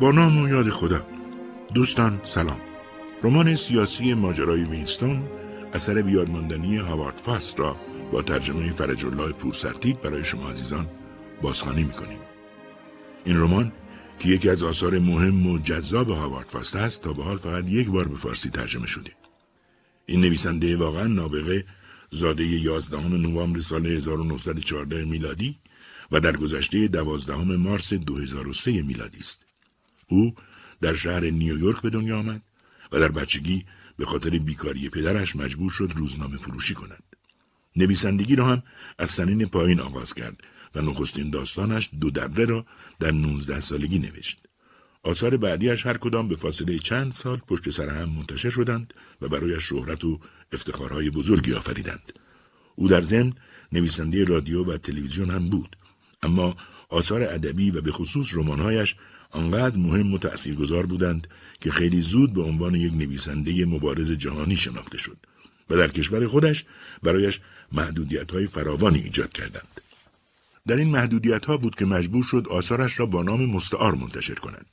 با نام و یاد خدا. دوستان سلام. رمان سیاسی ماجرای وینستون اثر بیادماندنی هاوارد فاست را با ترجمه فرج الله پورسرتیب برای شما عزیزان بازخوانی می‌کنیم. این رمان که یکی از آثار مهم و جذاب هاوارد فاست است تا به حال فقط یک بار به فارسی ترجمه شده. این نویسنده واقعا نابغه زاده 11 نوامبر سال 1914 میلادی و در گذشته 12 مارس 2003 میلادی است. او در شهر نیویورک به دنیا آمد و در بچگی به خاطر بیکاری پدرش مجبور شد روزنامه فروشی کند. نویسندگی را هم از سنین پایین آغاز کرد و نخستین داستانش دو دره را در 19 سالگی نوشت. آثار بعدیش هر کدام به فاصله چند سال پشت سر هم منتشر شدند و برایش شهرت و افتخارهای بزرگی آفریدند. او در ضمن نویسنده رادیو و تلویزیون هم بود اما آثار ادبی و به خصوص رمانهایش آنقدر مهم و تأثیرگذار بودند که خیلی زود به عنوان یک نویسنده مبارز جهانی شناخته شد و در کشور خودش برایش محدودیت های فراوانی ایجاد کردند. در این محدودیت ها بود که مجبور شد آثارش را با نام مستعار منتشر کند.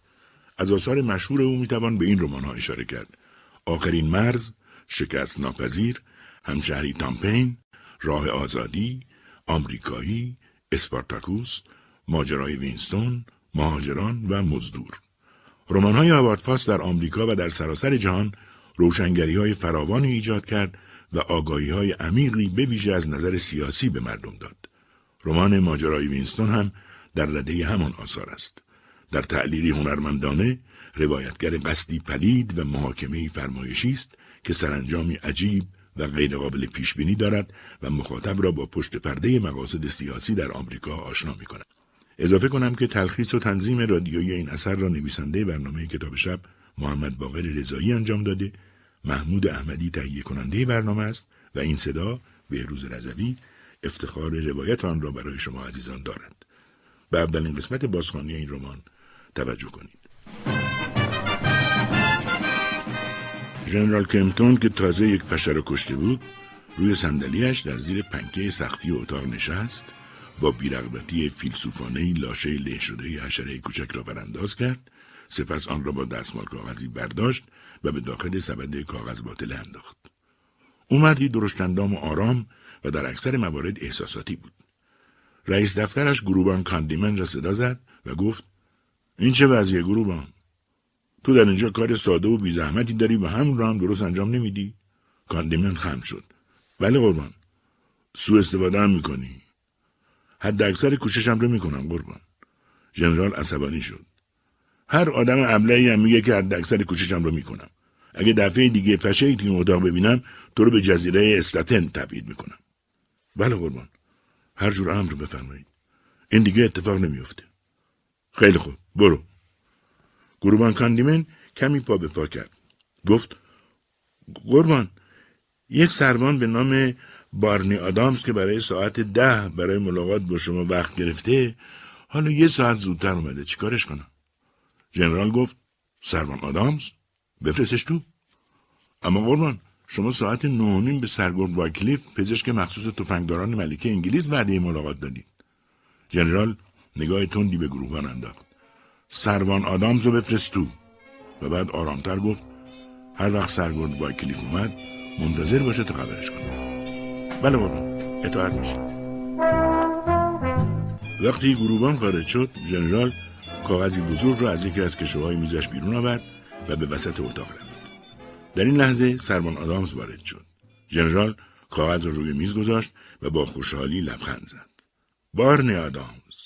از آثار مشهور او می‌توان به این رمان ها اشاره کرد. آخرین مرز، شکست ناپذیر، همشهری تامپین، راه آزادی، آمریکایی، اسپارتاکوس، ماجرای وینستون، مهاجران و مزدور. رمان های هاوارد در آمریکا و در سراسر جهان روشنگری های فراوانی ایجاد کرد و آگاهی های عمیقی به ویژه از نظر سیاسی به مردم داد. رمان ماجرای وینستون هم در رده همان آثار است. در تعلیلی هنرمندانه روایتگر قصدی پلید و محاکمه فرمایشی است که سرانجامی عجیب و غیرقابل پیش بینی دارد و مخاطب را با پشت پرده مقاصد سیاسی در آمریکا آشنا می کند. اضافه کنم که تلخیص و تنظیم رادیویی این اثر را نویسنده برنامه کتاب شب محمد باقر رضایی انجام داده محمود احمدی تهیه کننده برنامه است و این صدا بهروز رضوی افتخار روایت آن را برای شما عزیزان دارد. به اولین قسمت بازخوانی این رمان توجه کنید. ژنرال کمپتون که تازه یک پشه را کشته بود روی صندلیاش در زیر پنکه سخفی اتاق نشست با بیرغبتی فیلسوفانه لاشه له شده حشره کوچک را برانداز کرد سپس آن را با دستمال کاغذی برداشت و به داخل سبد کاغذ باطل انداخت. او مردی درشتندام و آرام و در اکثر موارد احساساتی بود. رئیس دفترش گروبان کاندیمن را صدا زد و گفت این چه وضعیه گروبان؟ تو در اینجا کار ساده و بیزحمتی داری و همون را هم درست انجام نمیدی. کاندیمن خم شد. ولی قربان. سو استفاده هم می‌کنی. حد اکثر کوششم رو می‌کنم قربان. ژنرال عصبانی شد. هر آدم ابلهی هم میگه که حد اکثر کوششم رو می‌کنم. اگه دفعه دیگه پشه تو اتاق ببینم تو رو به جزیره استاتن تبعید می‌کنم. بله قربان. هر جور امر بفرمایید. این دیگه اتفاق نمیفته خیلی خوب. برو. گروبان کاندیمن کمی پا به پا کرد. گفت قربان یک سربان به نام بارنی آدامز که برای ساعت ده برای ملاقات با شما وقت گرفته حالا یه ساعت زودتر اومده. چیکارش کنم؟ ژنرال گفت سربان آدامز بفرستش تو. اما قربان شما ساعت نهمین به سرگرد وایکلیف پزشک مخصوص تفنگداران ملکه انگلیس وعده ملاقات دادید. ژنرال نگاه تندی به گروهان انداخت. سروان آدامز رو بفرست تو. و بعد آرامتر گفت هر وقت سرگرد وایکلیف اومد منتظر باشه تا خبرش کنه. بله قربان اطاعت میشه وقتی گروبان خارج شد ژنرال کاغذی بزرگ را از یکی از کشوهای میزش بیرون آورد و به وسط اتاق رفت. در این لحظه سربان آدامز وارد شد. ژنرال کاغذ را روی میز گذاشت و با خوشحالی لبخند زد. بارن آدامز.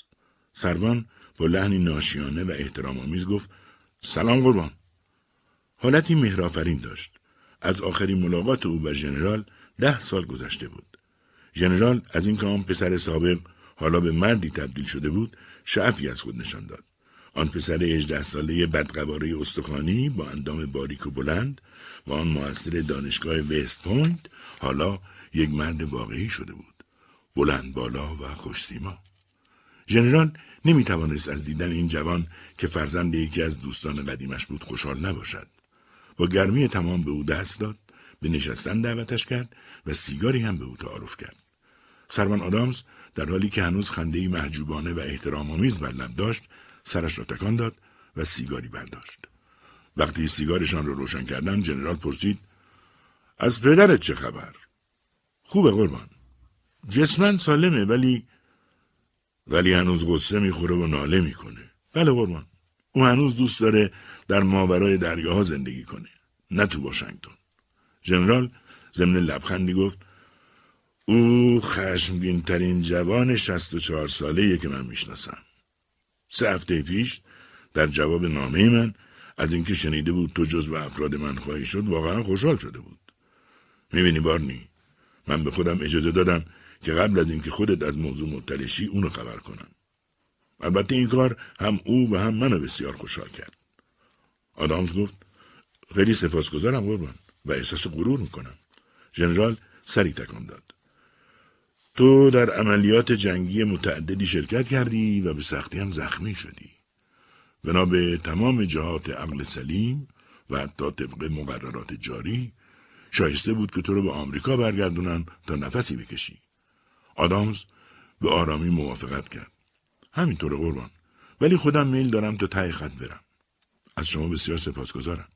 سربان با لحنی ناشیانه و احترام آمیز گفت سلام قربان. حالتی مهرافرین داشت. از آخرین ملاقات او با ژنرال ده سال گذشته بود. ژنرال از اینکه آن پسر سابق حالا به مردی تبدیل شده بود شعفی از خود نشان داد. آن پسر هجده ساله بدقواره استخوانی با اندام باریک و بلند و آن موثر دانشگاه وست پوینت حالا یک مرد واقعی شده بود. بلند بالا و خوش سیما. ژنرال نمی توانست از دیدن این جوان که فرزند یکی از دوستان قدیمش بود خوشحال نباشد. با گرمی تمام به او دست داد به نشستن دعوتش کرد و سیگاری هم به او تعارف کرد سرمان آدامز در حالی که هنوز خندهای محجوبانه و احترام آمیز بر لب داشت سرش را تکان داد و سیگاری برداشت. وقتی سیگارشان رو روشن کردن جنرال پرسید از پدرت چه خبر؟ خوبه قربان. جسمن سالمه ولی ولی هنوز غصه می‌خوره و ناله می‌کنه. بله قربان. او هنوز دوست داره در ماورای دریاها زندگی کنه. نه تو واشنگتن. جنرال ضمن لبخندی گفت او خشمگین ترین جوان 64 ساله که من می‌شناسم. سه هفته پیش در جواب نامه من از اینکه شنیده بود تو جز و افراد من خواهی شد واقعا خوشحال شده بود. می‌بینی بارنی من به خودم اجازه دادم که قبل از اینکه خودت از موضوع مطلع اونو خبر کنم. البته این کار هم او و هم منو بسیار خوشحال کرد. آدامز گفت خیلی سپاسگزارم قربان و احساس غرور می‌کنم. ژنرال سری تکان داد. تو در عملیات جنگی متعددی شرکت کردی و به سختی هم زخمی شدی. بنا به تمام جهات عقل سلیم و حتی طبق مقررات جاری شایسته بود که تو رو به آمریکا برگردونن تا نفسی بکشی. آدامز به آرامی موافقت کرد. همینطور قربان. ولی خودم میل دارم تا ته خط برم. از شما بسیار سپاسگزارم.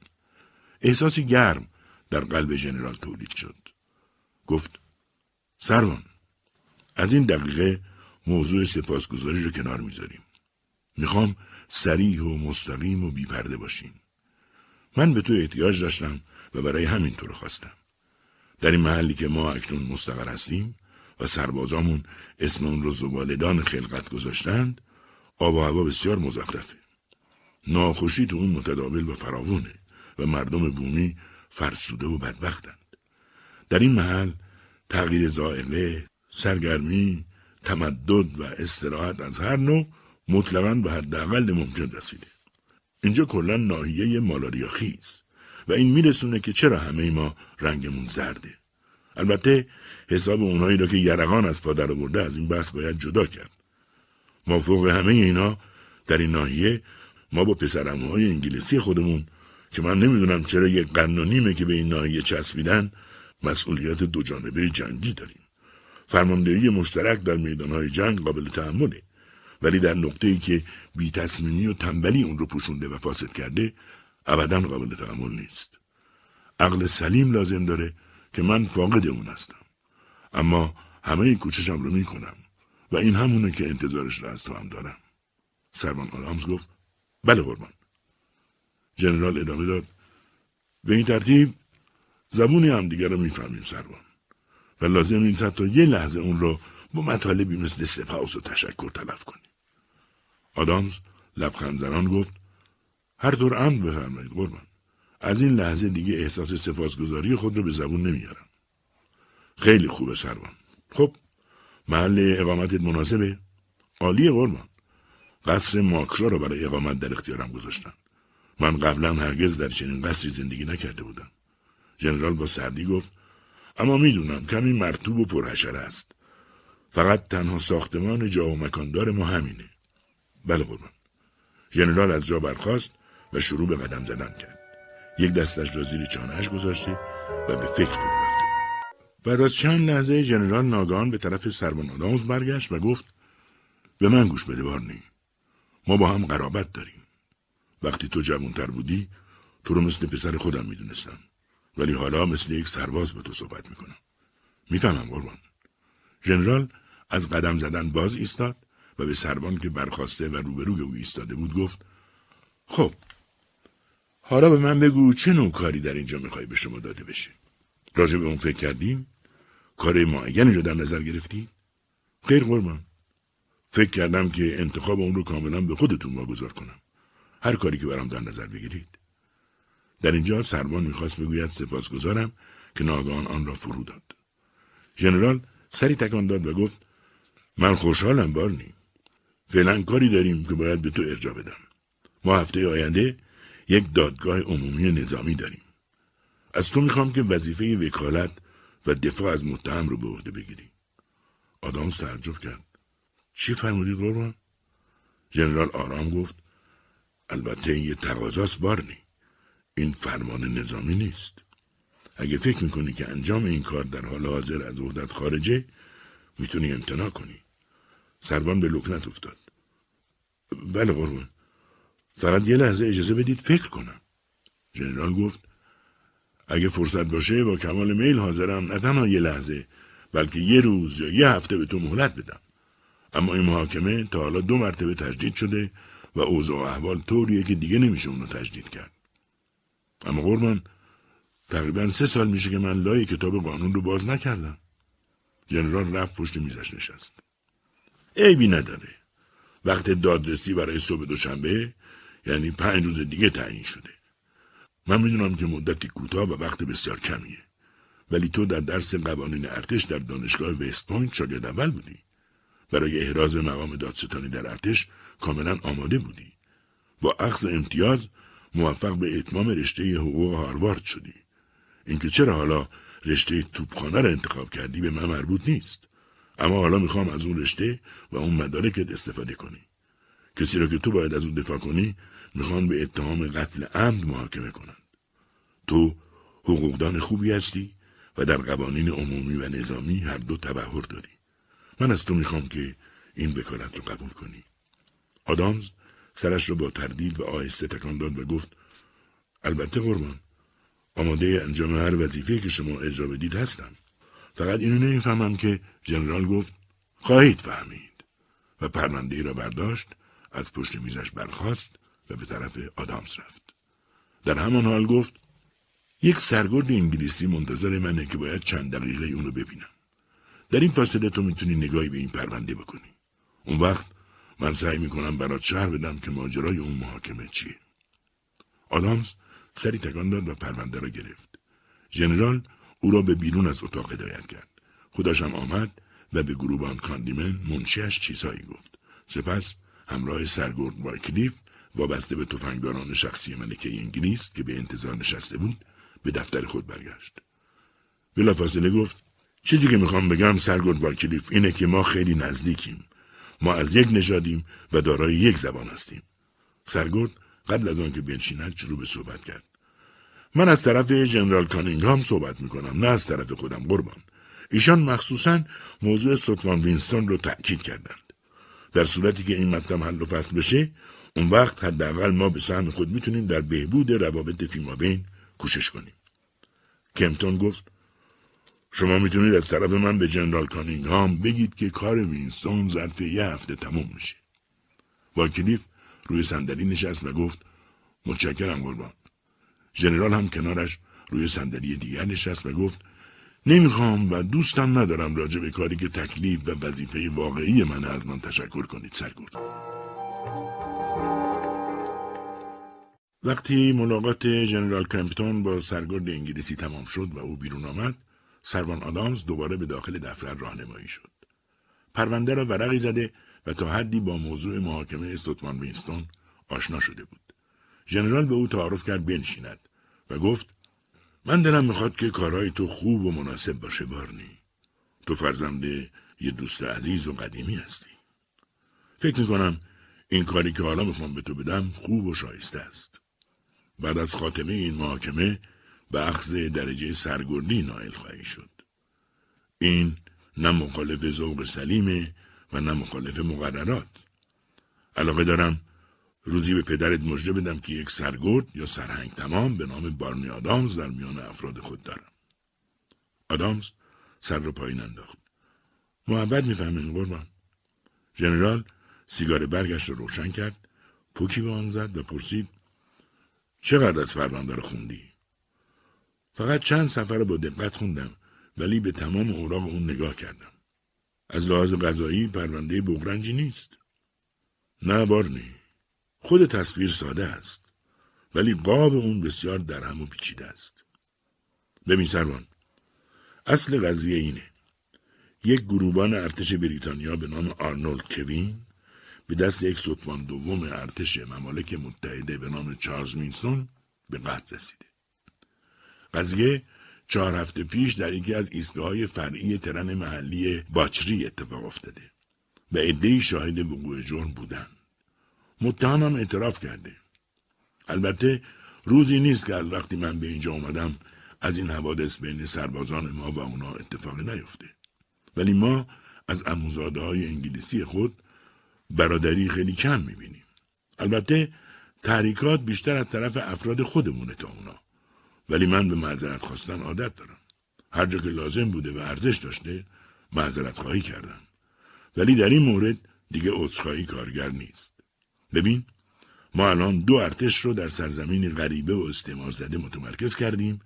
احساسی گرم در قلب ژنرال تولید شد. گفت سروان از این دقیقه موضوع سپاسگزاری رو کنار می‌ذاریم. می‌خوام سریح و مستقیم و بیپرده باشیم. من به تو احتیاج داشتم و برای همین طور خواستم. در این محلی که ما اکنون مستقر هستیم و سربازامون اسم اون رو زبالدان خلقت گذاشتند آب و هوا بسیار مزخرفه. ناخوشی تو اون متداول و فراوونه و مردم بومی فرسوده و بدبختند. در این محل تغییر زائقه، سرگرمی، تمدد و استراحت از هر نوع مطلقا به حداقل ممکن رسیده. اینجا کلا ناحیه مالاریا خیز و این میرسونه که چرا همه ما رنگمون زرده. البته حساب اونایی را که یرقان از پادر آورده از این بحث باید جدا کرد. ما فوق همه اینا در این ناحیه ما با پسرموهای انگلیسی خودمون که من نمی‌دونم چرا یک قرن و نیمه که به این ناحیه چسبیدن مسئولیت دو جانبه جنگی داریم. فرماندهی مشترک در میدانهای جنگ قابل تحمله ولی در نقطه ای که بی تصمیمی و تنبلی اون رو پوشونده و فاسد کرده ابدا قابل تحمل نیست. عقل سلیم لازم داره که من فاقد اون هستم. اما همه کوچشم رو می‌کنم و این همونه که انتظارش رو از تو هم دارم. سرمان آدامز گفت بله قربان. جنرال ادامه داد به این ترتیب زبون همدیگر رو می‌فهمیم سروان. و لازم نیست حتی یه لحظه اون رو با مطالبی مثل سپاس و تشکر تلف کنیم. آدامز لبخند زنان گفت هر طور امر بفرمایید قربان. از این لحظه دیگه احساس سپاسگزاری خود رو به زبون نمیارم. خیلی خوبه سروان. خب محل اقامتت مناسبه؟ عالی قربان. قصر ماکرا رو برای اقامت در اختیارم گذاشتن. من قبلا هرگز در چنین قصری زندگی نکرده بودم. ژنرال با سردی گفت اما می‌دونم کمی مرتوب و پرحشره است. فقط تنها ساختمان جا و مکاندار ما همینه. بله قربان. ژنرال از جا برخاست و شروع به قدم زدن کرد. یک دستش را زیر چانهش گذاشته و به فکر فرو رفته. بعد از چند لحظه ژنرال ناگان به طرف سربان آدامز برگشت و گفت به من گوش بده بارنی. ما با هم قرابت داریم. وقتی تو جوانتر بودی تو رو مثل پسر خودم می‌دونستم. ولی حالا مثل یک سرباز با تو صحبت می‌کنم. می‌فهمم قربان. ژنرال از قدم زدن باز ایستاد و به سربان که برخواسته و روبروی او ایستاده بود گفت خب حالا به من بگو چه نوع کاری در اینجا می‌خوای به شما داده بشه؟ راجع به اون فکر کردیم کار معینی رو در نظر گرفتی؟ خیر قربان. فکر کردم که انتخاب اون رو کاملا به خودتون واگذار کنم. هر کاری که برام در نظر بگیرید. در اینجا سربان می‌خواست بگوید سپاسگزارم که ناگهان آن را فرو داد. ژنرال سری تکان داد و گفت من خوشحالم بارنی. فعلا کاری داریم که باید به تو ارجا بدم. ما هفته آینده یک دادگاه عمومی نظامی داریم. از تو می‌خوام که وظیفه وکالت و دفاع از متهم رو به عهده بگیری آدام تعجب کرد. چی فرمودید قربان؟ ژنرال آرام گفت البته این یه تقاضاست بارنی. این فرمان نظامی نیست اگه فکر می‌کنی که انجام این کار در حال حاضر از عهدت خارجه می‌تونی امتناع کنی سربان به لکنت افتاد بله قربان فقط یه لحظه اجازه بدید فکر کنم. ژنرال گفت اگه فرصت باشه با کمال میل حاضرم نه تنها یه لحظه بلکه یه روز یا یه هفته به تو مهلت بدم. اما این محاکمه تا حالا دو مرتبه تجدید شده و اوضاع احوال طوریه که دیگه نمیشه اونو تجدید کرد. اما قربان تقریبا سه سال میشه که من لای کتاب قانون رو باز نکردم. جنرال رفت پشت میزش نشست. عیبی نداره. وقت دادرسی برای صبح دوشنبه یعنی پنج روز دیگه تعیین شده. من می‌دونم که مدتی کوتاه و وقت بسیار کمیه. ولی تو در درس قوانین ارتش در دانشگاه وست پوینت شاگرد اول بودی. برای احراز مقام دادستانی در ارتش کاملا آماده بودی. با اخذ امتیاز موفق به اتمام رشته حقوق هاروارد شدی. اینکه چرا حالا رشته توپخانه را انتخاب کردی به من مربوط نیست. اما حالا می‌خوام از اون رشته و اون مدارکت استفاده کنی. کسی را که تو باید از اون دفاع کنی می‌خوان به اتهام قتل عمد محاکمه کنند. تو حقوقدان خوبی هستی و در قوانین عمومی و نظامی هر دو تبهر داری. من از تو می‌خوام که این وکالت رو قبول کنی. آدامز سرش را با تردید و آهسته تکان داد و گفت البته قربان آماده انجام هر وظیفه که شما اجرا بدید هستم. فقط اینو نمی‌فهمم که جنرال گفت خواهید فهمید و پرونده را برداشت از پشت میزش برخاست و به طرف آدامز رفت. در همان حال گفت یک سرگرد انگلیسی منتظر منه که باید چند دقیقه اونو ببینم. در این فاصله تو می‌تونی نگاهی به این پرونده بکنی. اون وقت من سعی می‌کنم برات شهر بدم که ماجرای اون محاکمه چیه. آدامز سری تکان داد و پرونده را گرفت. ژنرال او را به بیرون از اتاق هدایت کرد. خودشم آمد و به گروبان کاندیمن منشیش چیزهایی گفت. سپس همراه سرگرد وایکلیف وابسته به تفنگداران شخصی ملکه انگلیس که به انتظار نشسته بود به دفتر خود برگشت. بلافاصله گفت چیزی که می‌خوام بگم سرگرد وایکلیف اینه که ما خیلی نزدیکیم. ما از یک نژادیم و دارای یک زبان هستیم. سرگرد قبل از آنکه بنشیند شروع به صحبت کرد. من از طرف جنرال کانینگهام صحبت می‌کنم نه از طرف خودم قربان. ایشان مخصوصا موضوع ستوان وینستون رو تأکید کردند. در صورتی که این مطلب حل و فصل بشه اون وقت حداقل ما به سهم خود می‌تونیم در بهبود روابط فیمابین کوشش کنیم. کمپتون گفت شما می‌تونید از طرف من به جنرال کانینگهام بگید که کار وینستون ظرف یه هفته تموم میشه. واکلیف روی صندلی نشست و گفت متشکرم قربان. ژنرال هم کنارش روی صندلی دیگر نشست و گفت نمی‌خوام و دوستم ندارم راجع به کاری که تکلیف و وظیفه واقعی من از من تشکر کنید سرگرد. وقتی ملاقات جنرال کمپتون با سرگرد انگلیسی تمام شد و او بیرون آمد سروان آدامز دوباره به داخل دفتر راهنمایی شد. پرونده را ورقی زده و تا حدی با موضوع محاکمه استوتوان وینستون آشنا شده بود. ژنرال به او تعارف کرد بنشیند و گفت من دلم می‌خواد که کارهای تو خوب و مناسب باشه بارنی. تو فرزند یه دوست عزیز و قدیمی هستی. فکر می‌کنم این کاری که حالا می‌خوام به تو بدم خوب و شایسته است. بعد از خاتمه این محاکمه به اخذ درجه سرگردی نائل خواهی شد. این نه مخالف ذوق سلیمه و نه مخالف مقررات. علاقه دارم روزی به پدرت مژده بدم که یک سرگرد یا سرهنگ تمام به نام بارنی آدامز در میان افراد خود دارم. آدامز سر رو پایین انداخت. محبت می‌فهمین قربان. ژنرال سیگار برگشت رو روشن کرد، پوکی به آن زد و پرسید چقدر از پرونده رو خوندی؟ فقط چند سفر با دقت خوندم ولی به تمام اوراق اون نگاه کردم. از لحاظ غذایی پرونده بغرنجی نیست. نه بارنی. خود تصویر ساده است. ولی قاب اون بسیار درهم و پیچیده است. ببین سروان. اصل قضیه اینه. یک گروبان ارتش بریتانیا به نام آرنولد کوین به دست یک سطوان دوم ارتش ممالک متحده به نام چارلز مینسون به قتل رسیده. قضیه چهار هفته پیش در یکی از ایستگاه فرعی ترن محلی باچری اتفاق افتاده و عدهای شاهد وقوع جرم بودن. متهم هم اعتراف کرده. البته روزی نیست که وقتی من به اینجا اومدم از این حوادث بین سربازان ما و اونا اتفاقی نیفته. ولی ما از اموزاده های انگلیسی خود برادری خیلی کم می‌بینیم. البته تحریکات بیشتر از طرف افراد خودمونه تا اونا. ولی من به معذرت خواستن عادت دارم. هر جا که لازم بوده و ارزش داشته معذرت خواهی کردم. ولی در این مورد دیگه عذرخواهی کارگر نیست. ببین ما الان دو ارتش رو در سرزمین غریبه و استعمار زده متمرکز کردیم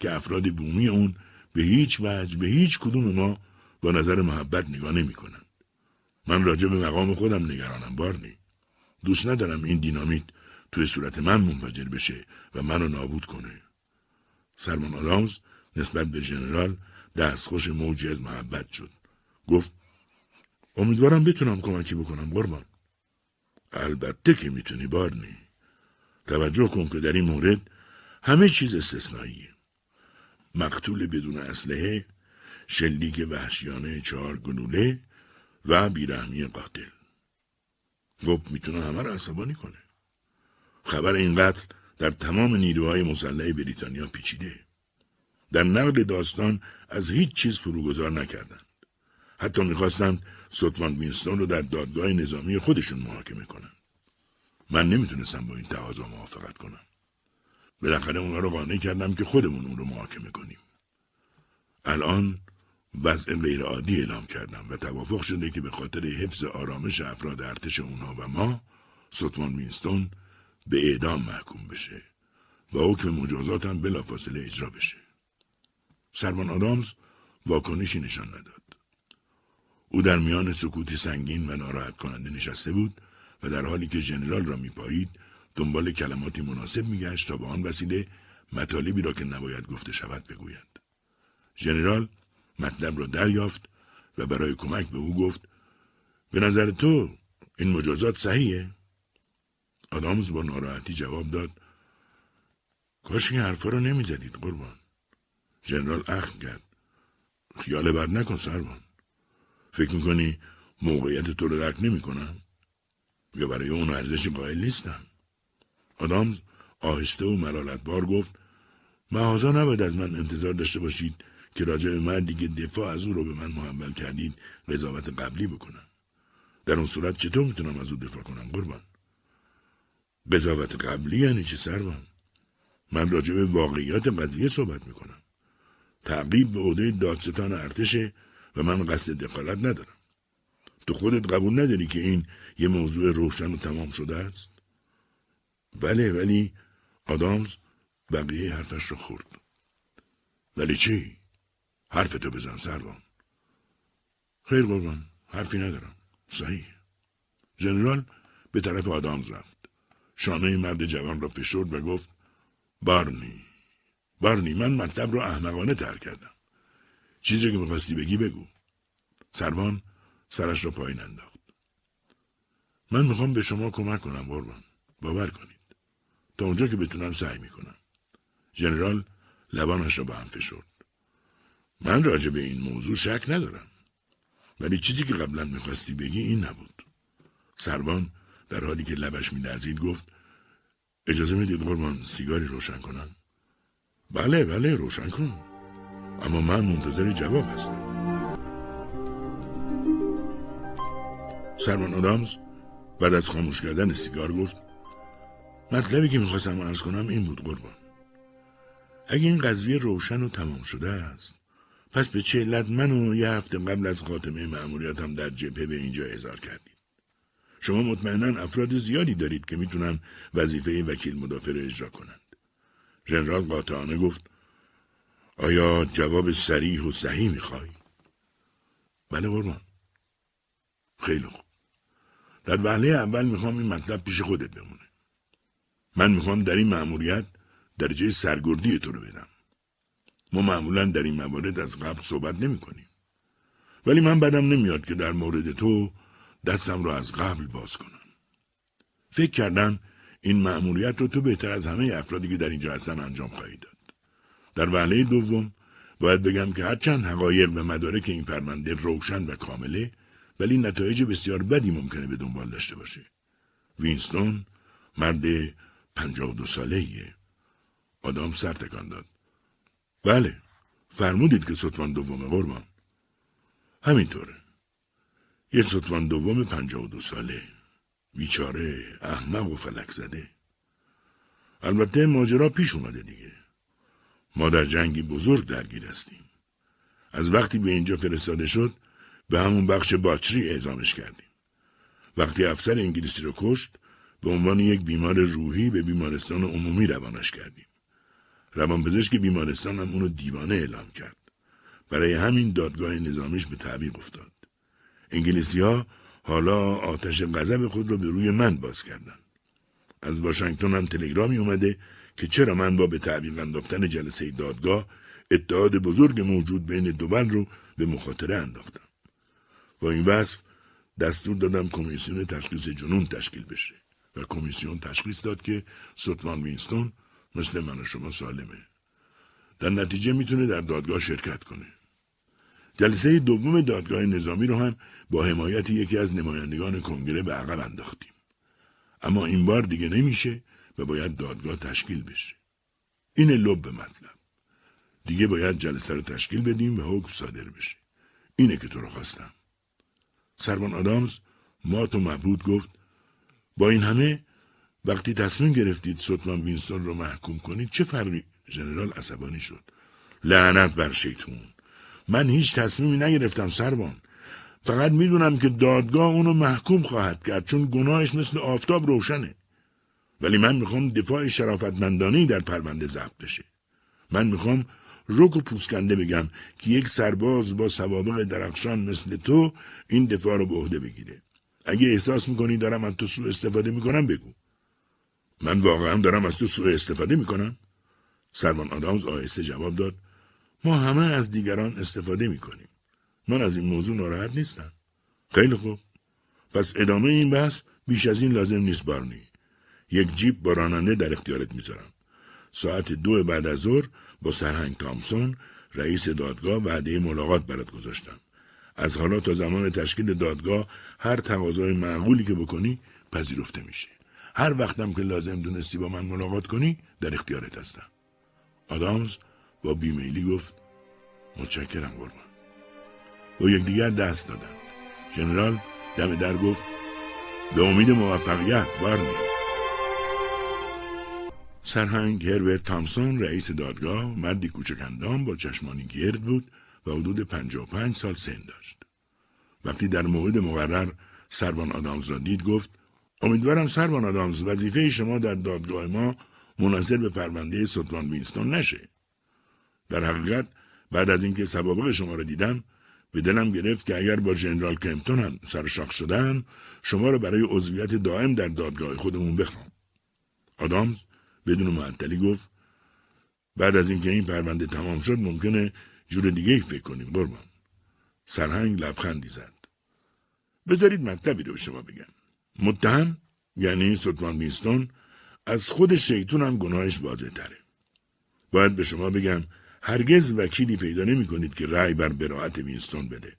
که افراد بومی اون به هیچ وجه به هیچ کدوم ما با نظر محبت نگاه نمی کنند. من راجع به مقام خودم نگرانم بارنی. دوست ندارم این دینامیت توی صورت من منفجر بشه و منو نابود کنه. سرمان آدامز نسبت به ژنرال دستخوش موجی از محبت شد. گفت امیدوارم بتونم کمکی بکنم قربان. البته که می‌تونی بارنی. توجه کن که در این مورد همه چیز استثنائیه. مقتول بدون اسلحه، شلیک وحشیانه چهار گلوله و بیرحمی قاتل. خب می‌تونه همه رو عصبانی کنه. خبر این قتل در تمام نیروهای مسلح بریتانیا پیچیده. در نقل داستان از هیچ چیز فروگذار نکردند. حتی می‌خواستند ستمان وینستون رو در دادگاه نظامی خودشون محاکمه کنند. من نمی‌تونستم با این تقاضا موافقت کنم. بالاخره اونا رو قانع کردم که خودمون اون رو محاکمه کنیم. الان وضع غیرعادی اعلام کردم و توافق شده که به خاطر حفظ آرامش افراد ارتش اونها و ما ستمان وینستون به اعدام محکوم بشه و حکم مجازات هم بلافاصله اجرا بشه. سرمان آدامز واکنشی نشان نداد. او در میان سکوتی سنگین و ناراحت کننده نشسته بود و در حالی که ژنرال را میپایید دنبال کلماتی مناسب میگشت تا به آن وسیله مطالبی را که نباید گفته شود بگوید. ژنرال مطلب را دریافت و برای کمک به او گفت به نظر تو این مجازات صحیحه؟ آدامز با ناراحتی جواب داد. کاش این حرفا رو نمی‌زدید قربان. ژنرال اخم کرد. خیال بد نکن سروان فکر می‌کنی موقعیت تو رو درک نمی‌کنم؟ یا برای اون ارزشی قائل نیستم؟ آدامز آهسته و ملالتبار گفت محازا نباید از من انتظار داشته باشید که راجع به مردی که دفاع از او رو به من محول کردید قضاوت قبلی بکنم. در اون صورت چطور می‌تونم از او دفاع کنم قربان؟ قضاوت قبلی یعنی چه سروان؟ من راجع به واقعیات قضیه صحبت می‌کنم. تعقیب به عهده دادستان ارتشه و من قصد دخالت ندارم. تو خودت قبول نداری که این یه موضوع روشن و تمام شده است؟ بله ولی آدامز بقیه حرفش رو خورد. ولی چی؟ حرف تو بزن سروان. خیر قربان حرفی ندارم. صحیح. ژنرال به طرف آدامز رفت. شانه مرد جوان را فشرد و گفت بارنی بارنی من مطلب را احمقانه تر کردم. چیزی که می‌خواستی بگی بگو. سروان سرش را پایین انداخت. من می‌خوام به شما کمک کنم قربان. باور کنید. تا اونجا که بتونم سعی می‌کنم. ژنرال لبانش را به هم فشرد. من راجع به این موضوع شک ندارم. ولی چیزی که قبلا می‌خواستی بگی این نبود. سروان در حالی که لبش میلرزید گفت اجازه می‌دید قربان سیگاری روشن کنم؟ بله بله روشن کن. اما من منتظر جواب هستم. سرمان آدامز بعد از خاموش کردن سیگار گفت مطلبی که می‌خواستم ارز کنم این بود قربان. اگه این قضیه روشن و تمام شده است پس به چه علت منو یه هفته قبل از خاتمه مأموریتم در جبهه به اینجا اظهار کردید شما مطمئنا افراد زیادی دارید که می‌تونن وظیفه وکیل مدافع را اجرا کنند. ژنرال قاطعانه گفت آیا جواب سریح و صحیح می‌خوای بله قربان. خیلی خوب. در وهله اول می‌خوام این مطلب پیش خودت بمونه. من می‌خوام در این مأموریت درجه سرگردی تو رو بدم. ما معمولا در این موارد از قبل صحبت نمی کنیم. ولی من بدم نمیاد که در مورد تو دستم را از قبل باز کنم. فکر کردم این مأموریت رو تو بهتر از همه افرادی که در اینجا هستن انجام خواهی داد. در وهله دوم باید بگم که هرچند حقایق و مدارک این فرمنده روشن و کامله ولی نتایج بسیار بدی ممکنه به دنبال داشته باشه. وینستون مرد پنجاه دو ساله ایه. آدام سر تکان داد. بله فرمودید که سطفان دوم قربان همینطوره یه سطفان دوم پنجاه و دو ساله بیچاره احمق و فلک زده البته ماجرا پیش اومده دیگه. ما در جنگی بزرگ درگیر هستیم. از وقتی به اینجا فرستاده شد به همون بخش باچری اعزامش کردیم. وقتی افسر انگلیسی رو کشت به عنوان یک بیمار روحی به بیمارستان عمومی روانش کردیم. روانپزشک بیمارستان هم اونو دیوانه اعلام کرد. برای همین دادگاه نظامیش به تعویق افتاد. انگلیسی ها حالا آتش غضب خود رو به روی من باز کردن. از واشنگتن هم تلگرامی اومده که چرا من با به تعویق انداختن جلسه دادگاه اتحاد بزرگ موجود بین دوبل رو به مخاطره انداختم. با این وصف دستور دادم کمیسیون تشخیص جنون تشکیل بشه و کمیسیون تشخیص داد که سوتمان وینستون مثل من و شما سالمه. در نتیجه می‌تونه در دادگاه شرکت کنه. جلسه دوم دادگاه نظامی رو هم با حمایت یکی از نمایندگان کنگره به عقب انداختیم. اما این بار دیگه نمیشه و باید دادگاه تشکیل بشه. این لب مطلب. دیگه باید جلسه رو تشکیل بدیم و حکم صادر بشه. اینه که تو رو خواستم. سروان آدامز مات و مبهود گفت با این همه وقتی تصمیم گرفتید سوتمان وینستون رو محکوم کنید چه فرقی ژنرال عصبانی شد لعنت بر شیطون من هیچ تصمیمی نگرفتم سروان فقط می‌دونم که دادگاه اونو محکوم خواهد کرد چون گناهش مثل آفتاب روشنه. ولی من می‌خوام دفاع شرافتمندانه در پرونده ضبط بشه. من می‌خوام رک و پوسکنده بگم که یک سرباز با سوابق درخشان مثل تو این دفاع رو به عهده بگیره. اگه احساس می‌کنی دارم از تو سوء استفاده می‌کنم بگو. من واقعا دارم از تو سوء استفاده می‌کنم. سرمان آدامز آهسته جواب داد. ما همه از دیگران استفاده می‌کنیم. من از این موضوع ناراحت نیستم خیلی خوب. پس ادامه این بحث بیش از این لازم نیست بارنی یک جیب با راننده در اختیارت می‌ذارم. ساعت دو بعد از ظهر با سرهنگ تامسون رئیس دادگاه وعده ملاقات برات گذاشتم. از حالا تا زمان تشکیل دادگاه هر تقاضای معقولی که بکنی پذیرفته میشه هر وقتم که لازم دونستی با من ملاقات کنی در اختیارت هستم. آدامز با بیمیلی گفت متشکرم قربان. با یکدیگر دست دادند. ژنرال دم در گفت به امید موفقیت بارنی سرهنگ هربرت تامسون رئیس دادگاه مردی کوچکندام با چشمانی گرد بود و حدود پنج سال سن داشت. وقتی در موعد مقرر سروان آدامز را دید گفت امیدوارم سروان آدامز وظیفه شما در دادگاه ما مناظر به پرونده سلطان وینستون نشه. در حقیقت بعد از اینکه سوابق شما را دیدم به دلم گرفت که اگر با ژنرال کمپتون هم سرشاخ شدن شما را برای عضویت دائم در دادگاه خودمون بخوام. آدامز بدون معطلی گفت بعد از اینکه این پرونده تمام شد ممکنه جور دیگه فکر کنیم قربان. سرهنگ لبخندی زد. بذارید مطلبی رو شما بگم. متهم یعنی سلطان وینستون از خود شیطون هم گناهش واضح تره باید به شما بگم هرگز وکیلی پیدا نمی کنید که رأی بر برائت وینستون بده.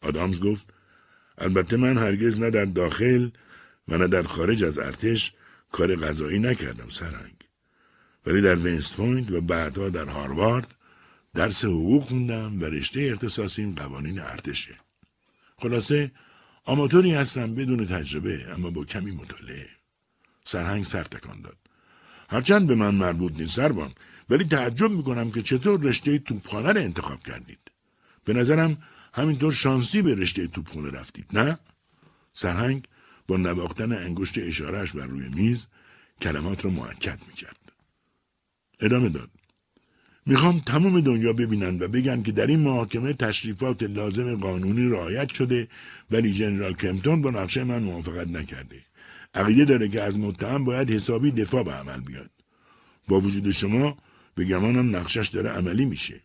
آدامز گفت البته من هرگز نه در داخل و نه در خارج از ارتش کار قضایی نکردم سرهنگ ولی در وست پوینت و بعدها در هاروارد درس حقوق خوندم و رشته اختصاصیم قوانین ارتشه. خلاصه آماتوری هستم بدون تجربه اما با کمی مطالعه. سرهنگ سر تکان داد. هرچند به من مربوط نیست سربان ولی تعجب می‌کنم که چطور رشته توپخانه رو انتخاب کردید به نظرم همینطور شانسی به رشته توپخانه رفتید نه سرهنگ با نواختن انگشت اشارهش بر روی میز کلمات را معکد می‌کرد ادامه داد می‌خوام تمام دنیا ببینن و بگن که در این محاکمه تشریفات لازم قانونی رعایت شده ولی جنرال کمپتون با نقشه من موافقت نکرده. عقیده داره که از متهم باید حسابی دفاع به عمل بیاد. با وجود شما به گمانم نقشش داره عملی میشه.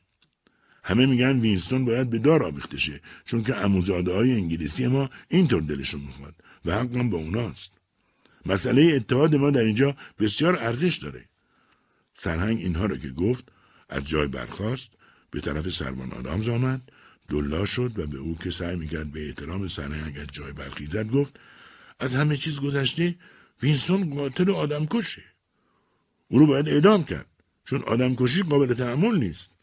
همه میگن وینستون باید به دار آویخته شه چون که اموزاده های انگلیسی ما اینطور دلشون می‌خواد و حقم با اوناست. مسئله اتحاد ما در اینجا بسیار ارزش داره. سرهنگ اینها را که گفت از جای برخاست به طرف سروان آدامز آمد دلا شد و به او که سعی می‌کرد به احترام سرهنگ از جای برخیزد گفت از همه چیز گذشته وینستون قاتل آدم کشه او رو باید اعدام کرد چون آدم کشی قابل تحمل نیست.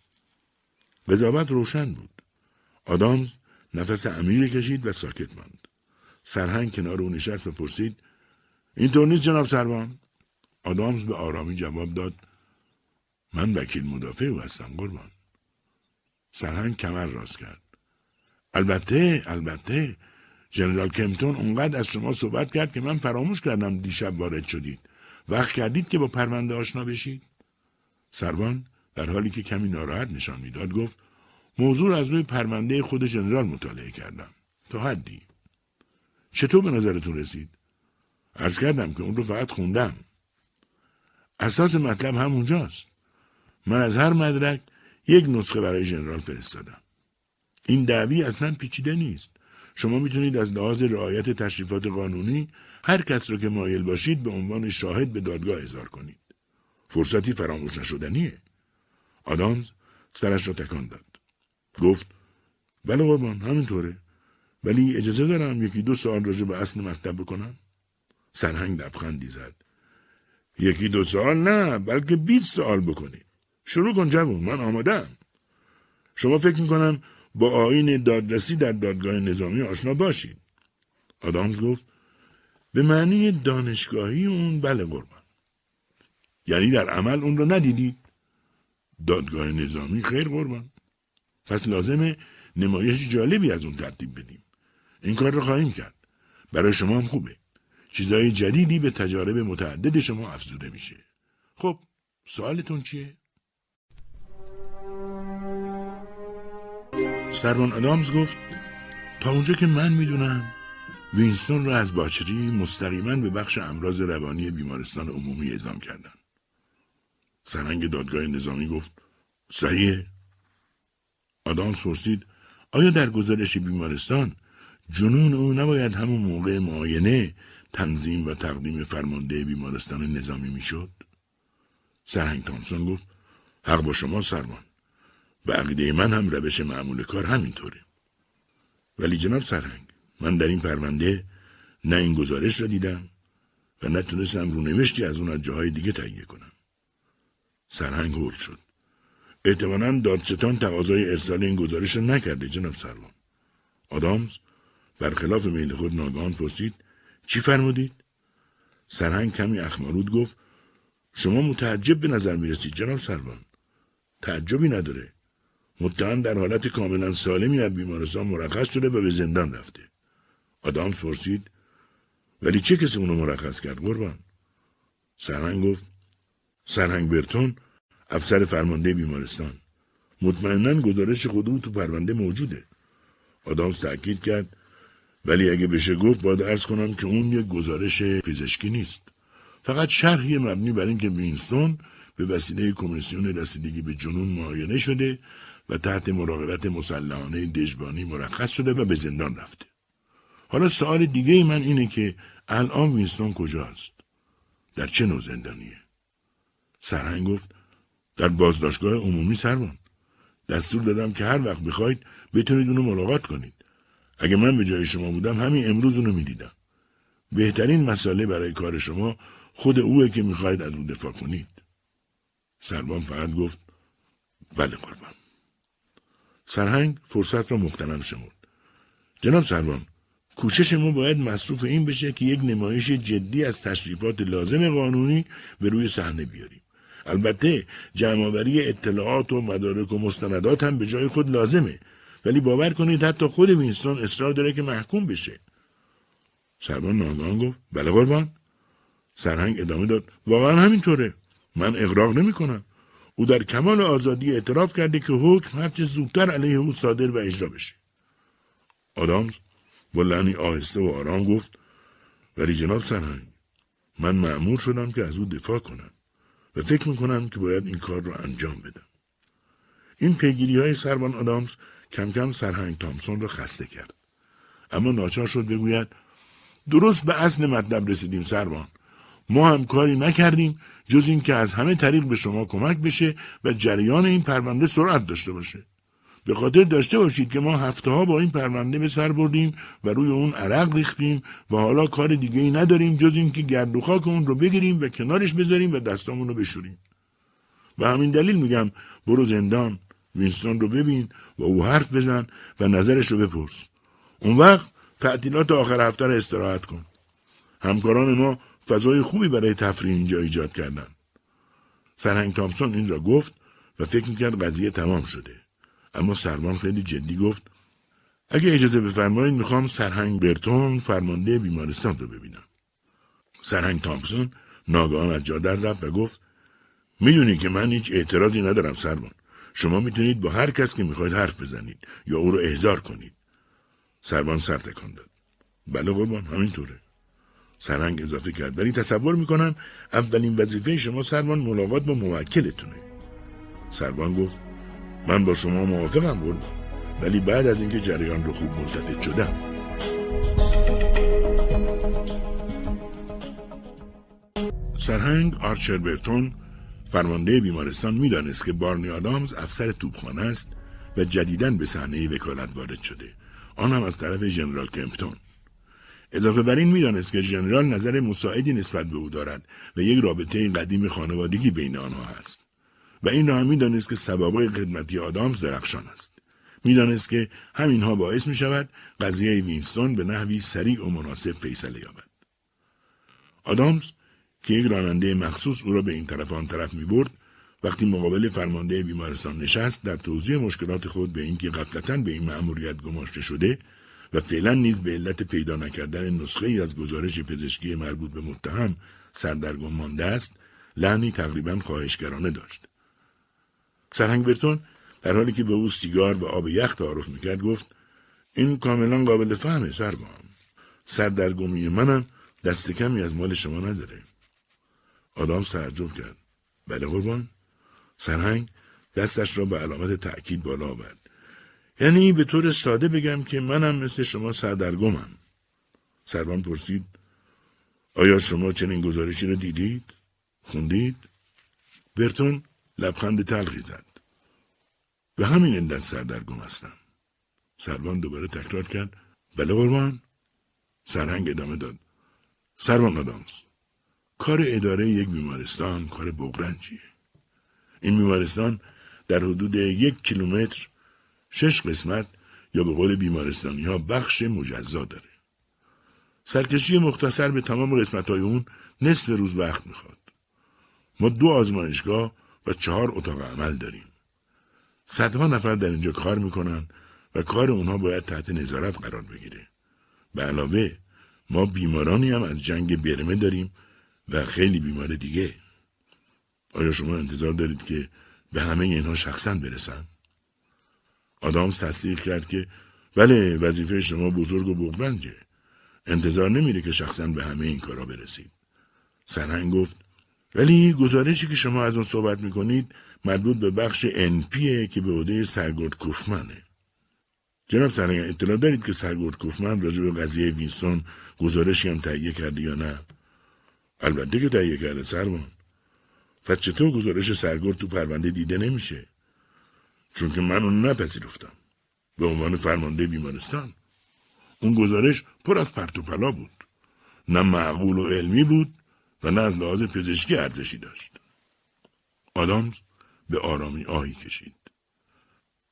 قضاوت روشن بود. آدامز نفس عمیقی کشید و ساکت ماند. سرهنگ کنار او نشست و پرسید اینطور نیست جناب سروان؟ آدامز به آرامی جواب داد من وکیل مدافع او هستم قربان. سرهنگ کمر راست کرد. البته البته جنرال کمتون اونقدر از شما صحبت کرد که من فراموش کردم دیشب وارد شدید. وقت کردید که با پرونده آشنا بشید؟ سروان در حالی که کمی ناراحت نشان می‌داد گفت موضوع از روی پرونده خود جنرال مطالعه کردم. تا حدی. چطور به نظرتون رسید؟ عرض کردم که اون رو فقط خوندم. اساس مطلب همونجاست. من از هر مدرک یک نسخه برای جنرال فرستادم. این دعوی اصلا پیچیده نیست. شما می‌تونید از لحاظ رعایت تشریفات قانونی هر کس را که مایل باشید به عنوان شاهد به دادگاه اظهار کنید. فرصتی فراموش نشدنیه آدامز سرش را تکان داد. گفت بله قربان همینطوره. ولی اجازه دارم یکی دو سال راجع به اصل مکتب بکنم. سرهنگ لبخندی زد. یکی دو سال نه بلکه 20 سال بکنی. شروع کن جوون من آمادم شما فکر می‌کنم با آین دادرسی در دادگاه نظامی آشنا باشید. آدامز گفت به معنی دانشگاهی اون بله قربان. یعنی در عمل اون رو ندیدید دادگاه نظامی خیر قربان. پس لازمه نمایش جالبی از اون ترتیب بدیم. این کار رو خواهیم کرد. برای شما هم خوبه. چیزای جدیدی به تجارب متعدد شما افزوده میشه. خب سوالتون چیه؟ سروان ادامز گفت تا اونجا که من می‌دونم وینستون را از باچری مستقیما به بخش امراض روانی بیمارستان عمومی اعزام کردن. سرنگ دادگاه نظامی گفت صحیحه؟ آدامز پرسید آیا در گزارش بیمارستان جنون او نباید همون موقع معاینه تنظیم و تقدیم فرمانده بیمارستان نظامی می‌شد؟ سرهنگ تامسون گفت حق با شما سرمان و عقیده من هم روش معمول کار همینطوره ولی جناب سرهنگ من در این پرونده نه این گزارش را دیدم و نتونستم رونوشتی از اون از جاهای دیگه تهیه کنم سرهنگ هول شد. احتمالا دادستان تقاضای ارسال این گزارش را نکرده جناب سروان. آدامز برخلاف میل خود ناگهان پرسید چی فرمودید؟ سرهنگ کمی اخمارود گفت شما متعجب به نظر می‌رسید جناب سروان. تعجبی نداره. متهم در حالت کاملا سالمی از بیمارستان مرخص شده و به زندان رفته. آدامز پرسید ولی چه کسی اونو مرخص کرد قربان؟ سرهنگ گفت سرهنگ برتون افسر فرمانده بیمارستان. مطمئنا گزارش خود تو پرونده موجوده. آدامز تأکید کرد ولی اگه بشه گفت باید ارز کنم که اون یک گزارش پزشکی نیست. فقط شرحی مبنی بر اینکه وینستون به وسیله کمیسیون رسیدگی به جنون معاینه شده و تحت مراقبت مسلحانه دژبانی مرخص شده و به زندان رفته. حالا سوال دیگه من اینه که الان وینستون کجاست؟ در چه نوع زندانیه؟ سرهنگ گفت در بازداشتگاه عمومی سرمان دستور دادم که هر وقت بخواید بتونید اونو ملاقات کنید. اگه من به جای شما بودم همین امروز اونو می‌دیدم. بهترین مسئله برای کار شما خود اوه که می‌خواید از او دفاع کنید. سربان فقط گفت بله قربان. سرهنگ فرصت را مختنم شمرد. جناب سربان کوشش ما باید مصروف این بشه که یک نمایش جدی از تشریفات لازم قانونی به روی صحنه بیاریم. البته جمعآوری اطلاعات و مدارک و مستندات هم به جای خود لازمه. ولی باور کنید حتی خود وینستون اصرار داره که محکوم بشه. سربان ناگهان گفت بله قربان. سرهنگ ادامه داد واقعا همینطوره. من اقراق نمی کنم. او در کمال آزادی اعتراف کرده که حکم هرچه زودتر علیه او صادر و اجرا بشه. آدامز با لحنی آهسته و آرام گفت ولی جناب سرهنگ من معمور شدم که از او دفاع کنم. و فکر می‌کنم که باید این کار را انجام بدم. این پیگیری های سربان آدامز کم کم سرهنگ تامسون را خسته کرد. اما ناچار شد بگوید درست به اصل مطلب رسیدیم سربان. ما هم کاری نکردیم جز اینکه از همه طریق به شما کمک بشه و جریان این پرونده سرعت داشته باشه. به خاطر داشته باشید که ما هفته ها با این پرونده به سر بردیم و روی اون عرق ریختیم و حالا کار دیگه ای نداریم جز اینکه گرد و خاک اون رو بگیریم و کنارش بذاریم و دستامون رو بشوریم و همین دلیل میگم برو زندان وینستون رو ببین و او حرف بزن و نظرش رو بپرس اون وقت تعطیلات آخر هفته رو استراحت کن همکاران ما فضای خوبی برای تفریح اینجا ایجاد کردن. سرهنگ تامسون این را گفت و فکر می‌کرد قضیه تمام شده. اما سرمان خیلی جدی گفت اگه اجازه بفرمایید می‌خوام سرهنگ برتون فرمانده بیمارستان رو ببینم. سرهنگ تامسون ناگهان از جا در رفت و گفت می‌دونی که من هیچ اعتراضی ندارم سرمان. شما می‌تونید با هر کس که می‌خواید حرف بزنید یا او رو احضار کنید. سربان سر تکان داد. بله قربان همینطوره. سرهنگ اضافه کرد ولی تصور می‌کنم اولین وظیفه شما سربان ملاقات با موکلتونه. سربان گفت من با شما موافقم قربان. ولی بعد از اینکه جریان رو خوب ملتفت شدم. سرهنگ آرچر برتون فرمانده بیمارستان می‌دانست که بارنی آدامز افسر توپخانه است و جدیداً به صحنه وکالت وارد شده. آن هم از طرف ژنرال کمپتون. اضافه بر این می‌دانست که ژنرال نظر مساعدی نسبت به او دارد و یک رابطه قدیم خانوادگی بین آنها است. و این را هم می‌دانست که سوابق خدمتی آدامز درخشان است. می‌دانست که همینها باعث می شود قضیه وینستون به نحوی سریع و مناسب فیصله یابد. آدامز که یک راننده مخصوص او را به این طرف آن طرف می برد وقتی مقابل فرمانده بیمارستان نشست در توضیح مشکلات خود به اینکه قطعتا به این مأموریت گماشته شده و فعلا نیز به علت پیدا نکردن نسخه ای از گزارش پزشکی مربوط به متهم سردرگم مانده است لعنی تقریبا خواهشگرانه داشت. سرهنگ برتون در حالی که به او سیگار و آب یخ تعارف می‌کرد گفت این کاملا قابل فهمه سربام سردرگمی منم دست کمی از مال شما نداره. آدام تعجب کرد. بله قربان. سرهنگ دستش را به علامت تأکید بالا آورد. یعنی به طور ساده بگم که منم مثل شما سردرگمم. سربان پرسید آیا شما چنین گزارشی را دیدید؟ خوندید؟ برتون لبخند تلخی زد. به همین علت سردرگم هستم. سربان دوباره تکرار کرد. بله قربان؟ سرهنگ ادامه داد. سربان آدامز. کار اداره یک بیمارستان کار بغرنجیه. این بیمارستان در حدود یک کیلومتر شش قسمت یا به قول بیمارستانی ها بخش مجزا داره. سرکشی مختصر به تمام قسمت های اون نصف روز وقت می‌خواد. ما دو آزمایشگاه و چهار اتاق عمل داریم. صدها نفر در اینجا کار می‌کنن و کار اونها باید تحت نظارت قرار بگیره. به علاوه ما بیمارانی هم از جنگ برمه داریم و خیلی بیمار دیگه. آیا شما انتظار دارید که به همه اینها شخصا برسن؟ آدامز تصدیق کرد که بله وظیفه شما بزرگ و بغرنجه. انتظار نمیره که شخصا به همه این کارا برسید. سرهنگ گفت ولی گزارشی که شما از اون صحبت می‌کنید مربوط به بخش انپیه که به عهده سرگرد کوفمنه. جناب سرهنگ اطلاع دارید که سرگرد کوفمن راجع به قضیه وینستون گزارشی هم تهیه کرده یا نه؟ البته که تهیه کرده سرمان. پس چطور گزارش سرگرد تو پرونده دیده نمیشه؟ چون که من اون نپذیرفتم. به عنوان فرمانده بیمارستان. اون گزارش پر از پرت و پلا بود. نه معقول و علمی بود و نه از لحاظ پزشکی ارزشی داشت. آدامز به آرامی آهی کشید.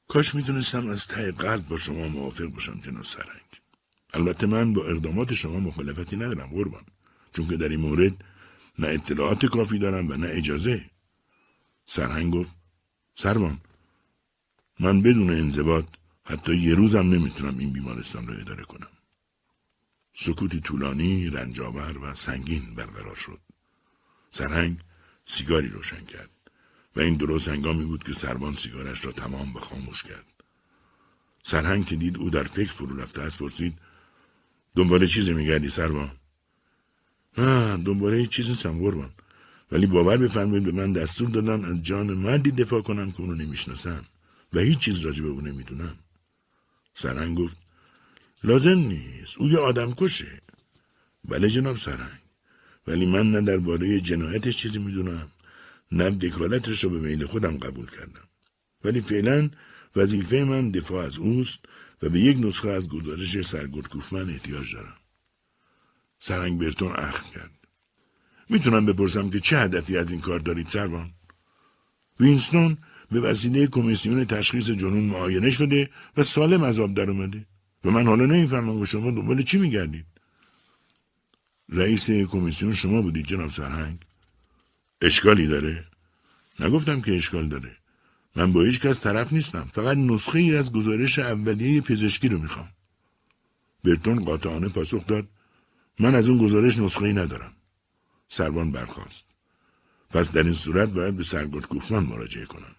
کاش می‌تونستم از ته قلب با شما موافق باشم جناب سرنگ. البته من با اقدامات شما مخالفتی ندارم قربان. چون که در این مورد نه اطلاعات کافی دارم و نه اجازه. سرهنگ گفت سربان من بدون انضباط حتی یه روزم نمی‌تونم این بیمارستان رو اداره کنم. سکوتی طولانی، رنجاور و سنگین برقرار شد. سرهنگ سیگاری روشن کرد و این درست هنگامی بود که سربان سیگارش را تمام به خاموش کرد. سرهنگ که دید او در فکر فرو رفته است پرسید دنبال چیزی میگردی سربان؟ نه دنباله هیچ چیزی نیستم قربان ولی باور بفرمایید به من دستور دادن از جان مردی دفاع کنم که اونو نمی‌شناسم و هیچ چیز راجع به او نمی‌دونم سرنگ گفت لازم نیست. او یه آدم کشه. بله جناب سرنگ. ولی من نه درباره جنایتش چیزی می‌دونم نه دکالتش رو به میل خودم قبول کردم. ولی فعلا وظیفه من دفاع از اوست و به یک نسخه از گزارش سرگرد کوفمن احتیاج دارم. سرنگ برتون اخم کرد. می‌تونم بپرسم که چه هدفی از این کار دارید سروان؟ وینستون به وسیله کمیسیون تشخیص جنون معاینه شده و سالم از آب در اومده. و من حالا نمی‌فهمم و شما دنبال چی میگردید؟ رئیس کمیسیون شما بودید جناب سرهنگ؟ اشکالی داره؟ نگفتم که اشکال داره. من با هیچ کس طرف نیستم. فقط نسخه ای از گزارش اولیه پزشکی رو می‌خوام. برتون قاطعانه پاسخ داد من از اون گزارش نسخه ای ندارم. سربان برخواست پس در این صورت باید به سرگرد کوفمان مراجعه کنم.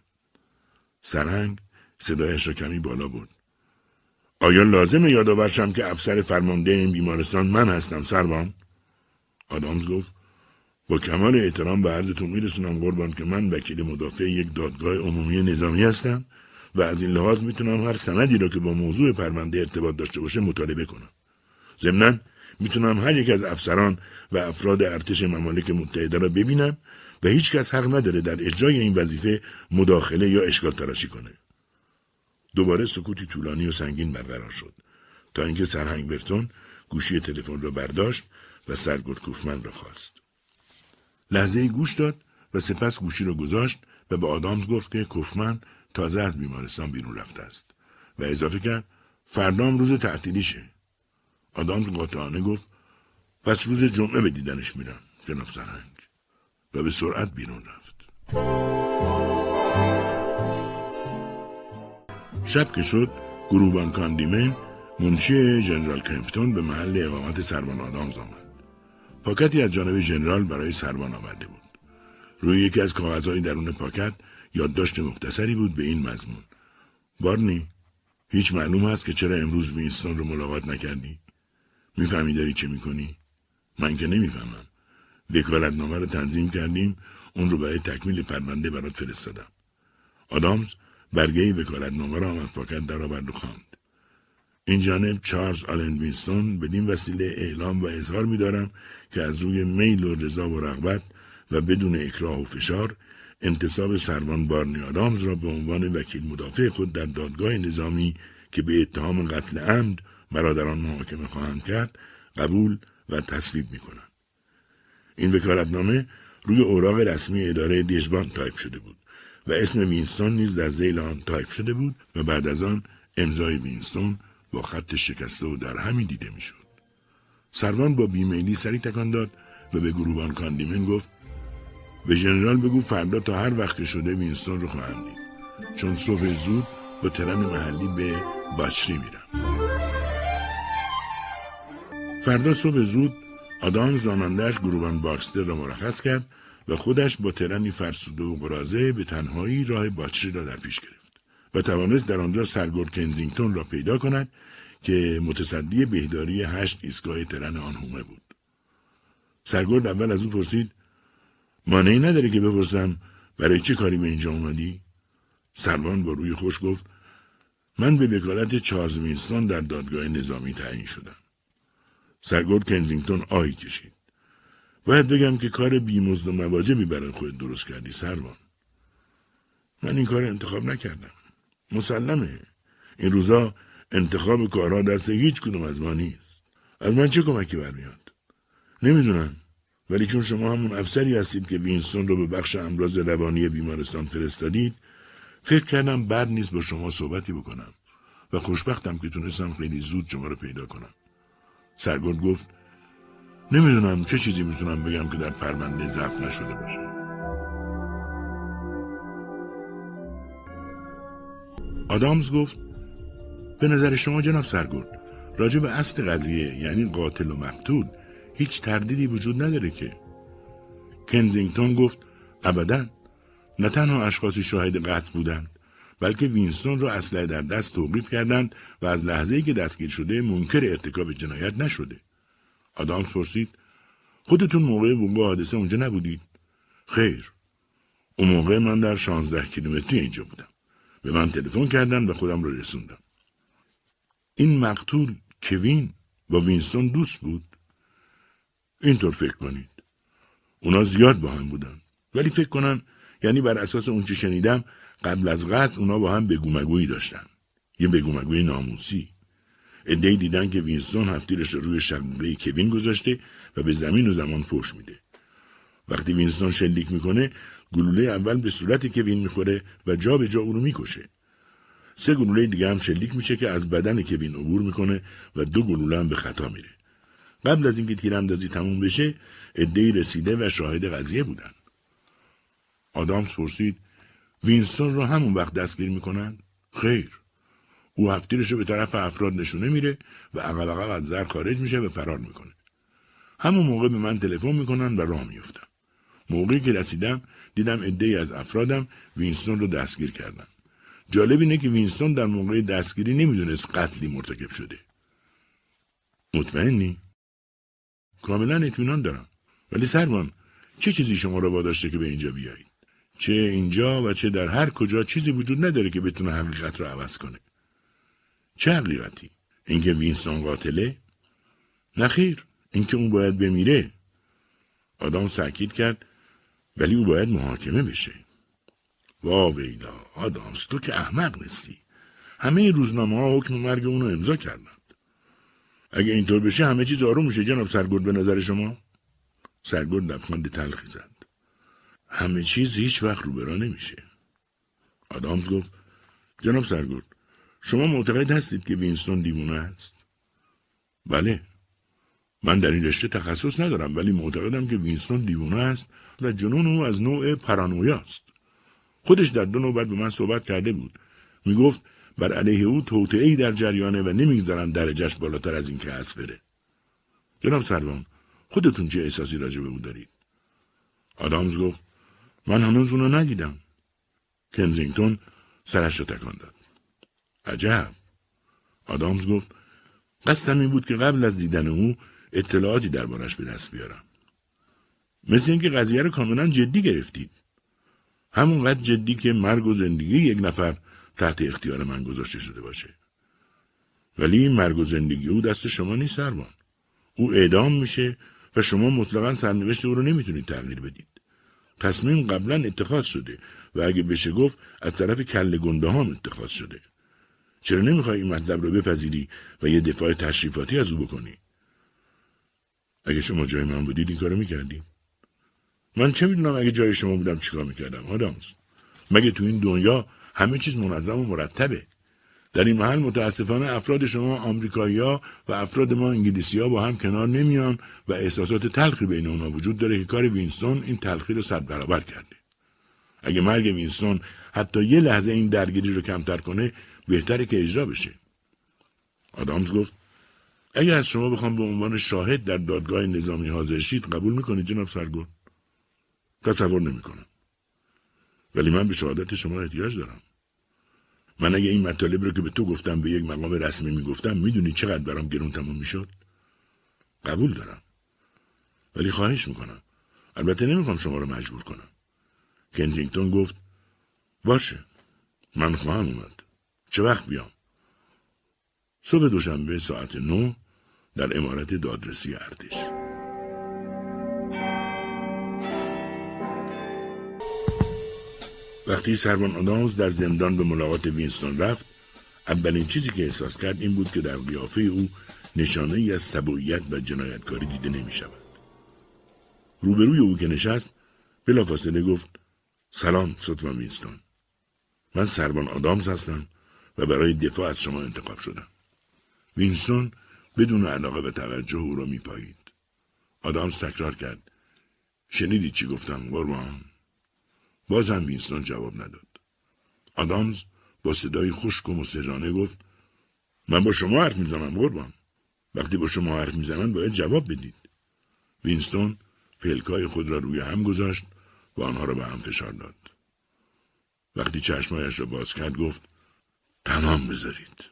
سرهنگ صدایش را کمی بالا بود آیا لازم یادآورشم که افسر فرمانده این بیمارستان من هستم سربان آدامز گفت با کمال احترام به عرضتون میرسونم قربان که من وکیل مدافع یک دادگاه عمومی نظامی هستم و از این لحاظ می‌تونم هر سندی را که با موضوع پرونده ارتباط داشته باشه مطالبه کنم ضمنا می‌تونم هر یک از افسران و افراد ارتش ممالک متحده را ببینم و هیچ کس حق نداره در اجرای این وظیفه مداخله یا اشکال تراشی کنه. دوباره سکوتی طولانی و سنگین برقرار شد تا اینکه سرهنگ برتون گوشی تلفن را برداشت و سرگرد کوفمن را خواست. لحظه گوش داد و سپس گوشی را گذاشت و به آدامز گفت که کوفمن تازه از بیمارستان بیرون رفته است و اضافه کرد فردام روز تعطیلیشه. آدامز قاطعانه گفت پس روز جمعه به دیدنش میرم جناب سرهنگ و به سرعت بیرون رفت. شب که شد گروبان کاندیمن منشی جنرال کمپتون به محل اقامت سربان آدامز آمد. پاکتی از جانب ژنرال برای سربان آورده بود. روی یکی از کاغذهای درون پاکت یادداشت مختصری بود به این مضمون. بارنی هیچ معلوم هست که چرا امروز وینستون رو ملاقات نکردی؟ می‌فهمی داری چه می‌کنی؟ من که نمی‌فهمم. وکالتنامه رو تنظیم کردیم اون رو برای تکمیل پرونده برات فرستادم. آدامز برگه وکالتنامه را هم از پاکت درآورد و خواند. این جانب چارلز آلن وینستون بدین وسیله اعلام و اظهار میدارم که از روی میل و رضا و رغبت و بدون اکراه و فشار انتصاب سروان بارنی آدامز را به عنوان وکیل مدافع خود در دادگاه نظامی که به اتهام قتل عمد مرا در آن محاکمه خواهند کرد قبول و تصویب می کنم. این وکالتنامه روی اوراق رسمی اداره دژبان تایپ شده بود و اسم وینستون نیز در ذیل آن تایپ شده بود و بعد از آن امضای وینستون با خط شکسته و درهمی دیده می‌شد. سروان با بیمیلی سری تکان داد و به گروبان کاندیمن گفت به ژنرال بگو فردا تا هر وقت شده وینستون رو خواهم دید چون صبح زود با ترن محلی به باچری میرم فردا صبح زود آدامز رانندهش گروبان باکستر را مرخص کرد و خودش با ترنی فرسوده و قراضه به تنهایی راه باچری را در پیش گرفت و توانست در آنجا سرگرد کنزینگتون را پیدا کند که متصدی بهداری هشت ایستگاه ترن آن هومه بود. سرگرد اول از او پرسید مانعی نداره که بپرسم برای چه کاری به اینجا اومدی؟ سروان با روی خوش گفت من به وکالت چارلز وینستون در دادگاه نظامی تعیین شدم. سرگرد کنزینگتون آهی کشید. باید بگم که کار بیمزد و مواجبی برای خود درست کردی سروان. من این کار انتخاب نکردم. مسلمه. این روزا انتخاب کارها دست هیچ کدوم از ما نیست. از من چه کمکی برمیاد؟ نمی‌دونم. ولی چون شما همون افسری هستید که وینستون رو به بخش امراض روانی بیمارستان فرستادید فکر کردم بد نیست با شما صحبتی بکنم و خوشبختم که تونستم خیلی زود شما رو پیدا کنم سرگرد گفت نمی‌دونم چه چیزی می‌تونم بگم که در پرونده ضبط نشده باشه. آدامز گفت به نظر شما جناب سرگرد راجع به اصل قضیه یعنی قاتل و مقتول هیچ تردیدی وجود نداره که؟ کنزینگتون گفت ابدا. نه تنها اشخاصی شاهد قتل بودند بلکه وینستون را اسلحه در دست توقیف کردند و از لحظه که دستگیر شده منکر ارتکاب جنایت نشده. آدامز پرسید خودتون موقع وقوع حادثه اونجا نبودید؟ خیر. اون موقع من در شانزده کیلومتری اینجا بودم. به من تلفن کردن و خودم رو رسوندم. این مقتول کوین با وینستون دوست بود؟ اینطور فکر کنید. اونا زیاد با هم بودن. ولی فکر کنم یعنی بر اساس اون چه شنیدم قبل از قتل اونا با هم بگومگویی داشتن. یه بگومگوی ناموسی. عده‌ای دیدن که وینستون هفتیرش روی شقیقه کوین گذاشته و به زمین و زمان فوش میده. وقتی وینستون شلیک می‌کنه گلوله اول به صورت کوین می‌خوره و جا به جا او رو می‌کشه. سه گلوله دیگه هم شلیک میشه که از بدن کوین عبور می‌کنه و دو گلوله هم به خطا میره. قبل از اینکه تیراندازی تموم بشه عده‌ای رسیده و شاهد قضیه بودن. آدامز پرسید وینستون رو همون وقت دستگیر می‌کنن؟ خیر. او هفتیرش رو به طرف افراد نشونه میره و اقل اقل از زر خارج میشه و فرار می‌کنه. همون موقع به من تلفن می‌کنن و راه میفتم موقعی که رسیدم دیدم عدهای از افرادم وینستون رو دستگیر کردن. جالب اینه که وینستون در موقع دستگیری نمی‌دونست قتلی مرتکب شده. مطمئنی؟ کاملا اطمینان دارم. ولی سرمان چه چیزی شما را واداشته که به اینجا بیایید؟ چه اینجا و چه در هر کجا چیزی وجود نداره که بتونه حقیقت را عوض کنه. چه حقیقتی اینکه وینستون قاتله؟ نخیر اینکه اون باید بمیره. آدم ساکید کرد ولی او باید محاکمه بشه. وا ویلا آدامس تو که احمق نیستی. همه روزنامه ها حکم مرگ اونو امضا کردند. اگه اینطور بشه همه چیز آروم میشه جناب سرگرد به نظر شما؟ سرگرد لبخند تلخی زد. همه چیز هیچ وقت روبرا نمیشه. آدامز گفت جناب سرگرد شما معتقد هستید که وینستون دیوونه است؟ بله. من در این رشته تخصص ندارم ولی معتقدم که وینستون دیوونه است و جنون او از نوع پرانویاست خودش در دو نوبت به من صحبت کرده بود. می‌گفت بر علیه او ای در جریانه و نمی‌گذارن درجهش بالاتر از این که هست بره. جناب سروان خودتون چه احساسی راجع به او دارید؟ آدامز گفت من هنوز اونو ندیدم کنزینگتون سرش رو تکان داد. عجب. آدامز گفت قصدم این بود که قبل از دیدن او اطلاعاتی دربارش به دست بیارم. مثل اینکه قضیه رو کاملا جدی گرفتید. همونقدر جدی که مرگ و زندگی یک نفر تحت اختیار من گذاشته شده باشه. ولی مرگ و زندگی او دست شما نیست سربان او اعدام میشه و شما مطلقا سرنوشت او رو نمی‌تونید تغییر بدید. تصمیم قبلا اتخاذ شده و اگه بشه گفت از طرف کل گنده هم اتخاذ شده. چرا نمی‌خوای این مطلب رو بپذیری و یه دفاع تشریفاتی از او بکنی؟ اگه شما جای من بودید این کارو می‌کردی من چه می‌دونم اگه جای شما بودم چیکار می‌کردم آدامز مگه تو این دنیا همه چیز منظم و مرتبه؟ در این محل متاسفانه افراد شما آمریکایی و افراد ما انگلیسی ها با هم کنار نمیان و احساسات تلخی بین اونا وجود داره که کار وینستون این تلخی رو صد برابر کرده. اگه مرگ وینستون حتی یه لحظه این درگیری رو کمتر کنه بهتره که اجرا بشه. آدامز گفت اگه از شما بخوام به عنوان شاهد در دادگاه نظامی حاضر شید قبول می‌کنید جناب سرگل؟ تصور نمی‌کنم. ولی من به شهادت شما احتیاج دارم. من اگه این مطالب رو که به تو گفتم به یک مقام رسمی می‌گفتم می‌دونی چقدر برام گرون تموم می‌شد قبول دارم ولی خواهش می‌کنم البته نمی‌خوام شما رو مجبور کنم کنزینگتون گفت باشه من خواهم اومد چه وقت بیام؟ صبح دوشنبه ساعت نو در امارت دادرسی ارتش وقتی سروان آدامز در زندان به ملاقات وینستون رفت اولین چیزی که احساس کرد این بود که در قیافه او نشانه ای از سبعیت و جنایتکاری دیده نمی شود. روبروی او که نشست بلافاصله گفت سلام ستوان وینستون. من سروان آدامز هستم و برای دفاع از شما انتخاب شدم وینستون بدون علاقه و توجه او را میپایید آدامز تکرار کرد شنیدی چی گفتم قربان باز هم وینستون جواب نداد. آدامز با صدای خشک و مصرانه گفت من با شما حرف می‌زنم قربان. وقتی با شما حرف می‌زنم باید جواب بدید. وینستون پلکای خود را روی هم گذاشت و آنها را به هم فشار داد. وقتی چشمایش را باز کرد گفت تمام بذارید.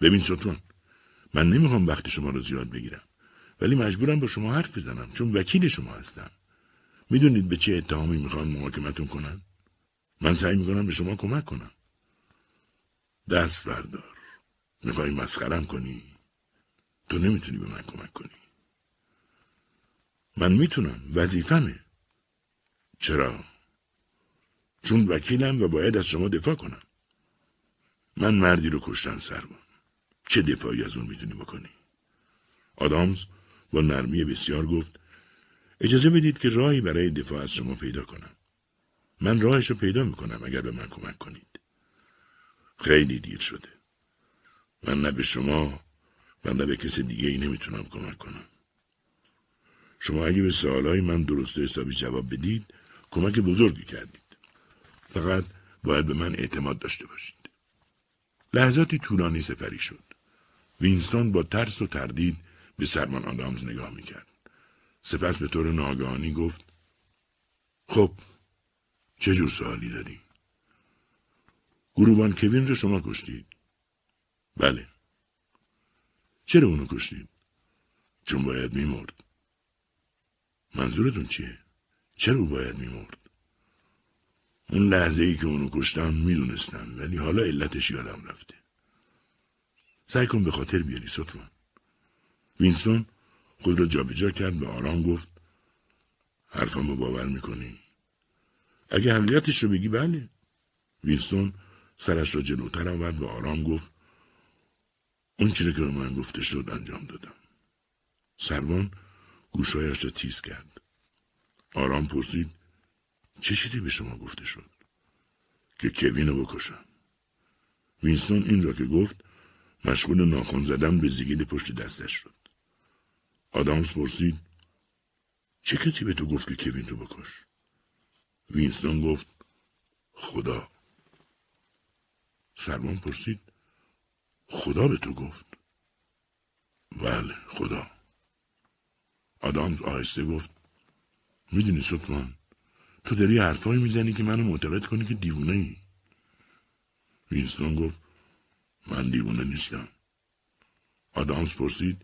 ببین ستون من نمی‌خوام وقتی شما را زیاد بگیرم ولی مجبورم با شما حرف بزنم چون وکیل شما هستم. می‌دونید به چه اتهامی می‌خوان محاکمتون کنن؟ من سعی می‌کنم به شما کمک کنم. دست بردار. می‌خوای مسخرم کنی؟ تو نمی‌تونی به من کمک کنی. من می‌تونم. وظیفمه. چرا؟ چون وکیلم و باید از شما دفاع کنم. من مردی رو کشتم سربان. چه دفاعی از اون می‌تونی بکنی؟ آدامز با نرمی بسیار گفت اجازه بدید که راهی برای دفاع از شما پیدا کنم. من راهش رو پیدا می‌کنم اگر به من کمک کنید. خیلی دیر شده. من نه به شما من به کسی دیگه ای نمی‌تونم کمک کنم. شما اگه به سوالهای من درست حسابی جواب بدید کمک بزرگی کردید. فقط باید به من اعتماد داشته باشید. لحظاتی طولانی سپری شد. وینستون با ترس و تردید به سرمان آدامز نگاه می‌کرد. سپس به طور ناگهانی گفت خب چه جور سوالی داری؟ گروبان کوین رو شما کشتید؟ بله. چرا اونو کشتید؟ چون باید میمرد. منظورتون چیه؟ چرا او باید میمرد؟ اون لحظه ای که اونو کشتم می‌دونستم ولی حالا علتش یادم رفته. سعی کن به خاطر بیاری سطفان. وینستون خود را جابجا کرد و آرام گفت حرفم رو باور می‌کنی؟ اگه حقیقتش رو بگی بله. وینستون سرش را جلوتر آورد و آرام گفت اون چیزی که به من گفته شد انجام دادم. سروان گوشایش را تیز کرد. آرام پرسید چه چیزی به شما گفته شد؟ که کوین رو بکشم. وینستون این را که گفت مشغول ناخن زدن به زگیل پشت دستش شد. آدامز پرسید چه کسی به تو گفت که کوین رو بکش؟ وینستون گفت خدا. سروان پرسید خدا به تو گفت؟ بله خدا. آدامز آهسته گفت می‌دونی سطمان تو داری حرفایی می‌زنی که منو معتقد کنی که دیوونه ای. وینستون گفت من دیوونه نیستم. آدامز پرسید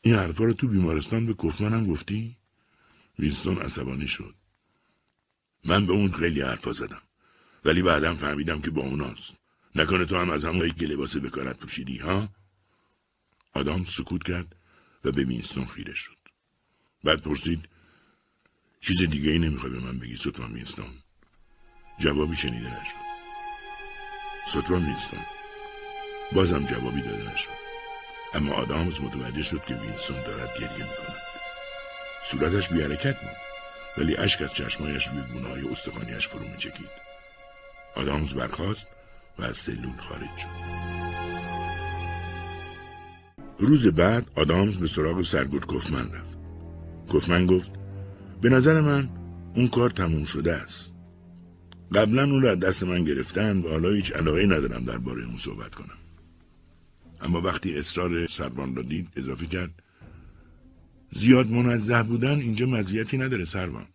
این حرفا رو تو بیمارستان به کفمنم گفتی؟ وینستون عصبانی شد. من به اون خیلی حرفا زدم. ولی بعدم فهمیدم که با اوناست. نکنه تو هم از همون که لباس بکارت پوشیدی ها؟ آدامز سکوت کرد و به وینستون خیره شد. بعد پرسید چیز دیگه ای نمی‌خوای به من بگی ستوان وینستون. جوابی شنیده نشد. ستوان وینستون. بازم جوابی داده نشد. اما آدامز متوجه شد که وینستون دارد گریه می‌کند. صورتش بی حرکت بود ولی اشک از چشمایش روی گونه های استخانیش فرو میچکید. آدامز برخاست و از سلول خارج شد. روز بعد آدامز به سراغ سرگرد کفمن رفت. کفمن گفت به نظر من اون کار تموم شده است. قبلا اون را دست من گرفتن و حالا هیچ علاقه ندارم درباره اون صحبت کنم. اما وقتی اصرار سربان را دید اضافه کرد زیاد منزه بودن اینجا مزیتی نداره سربان.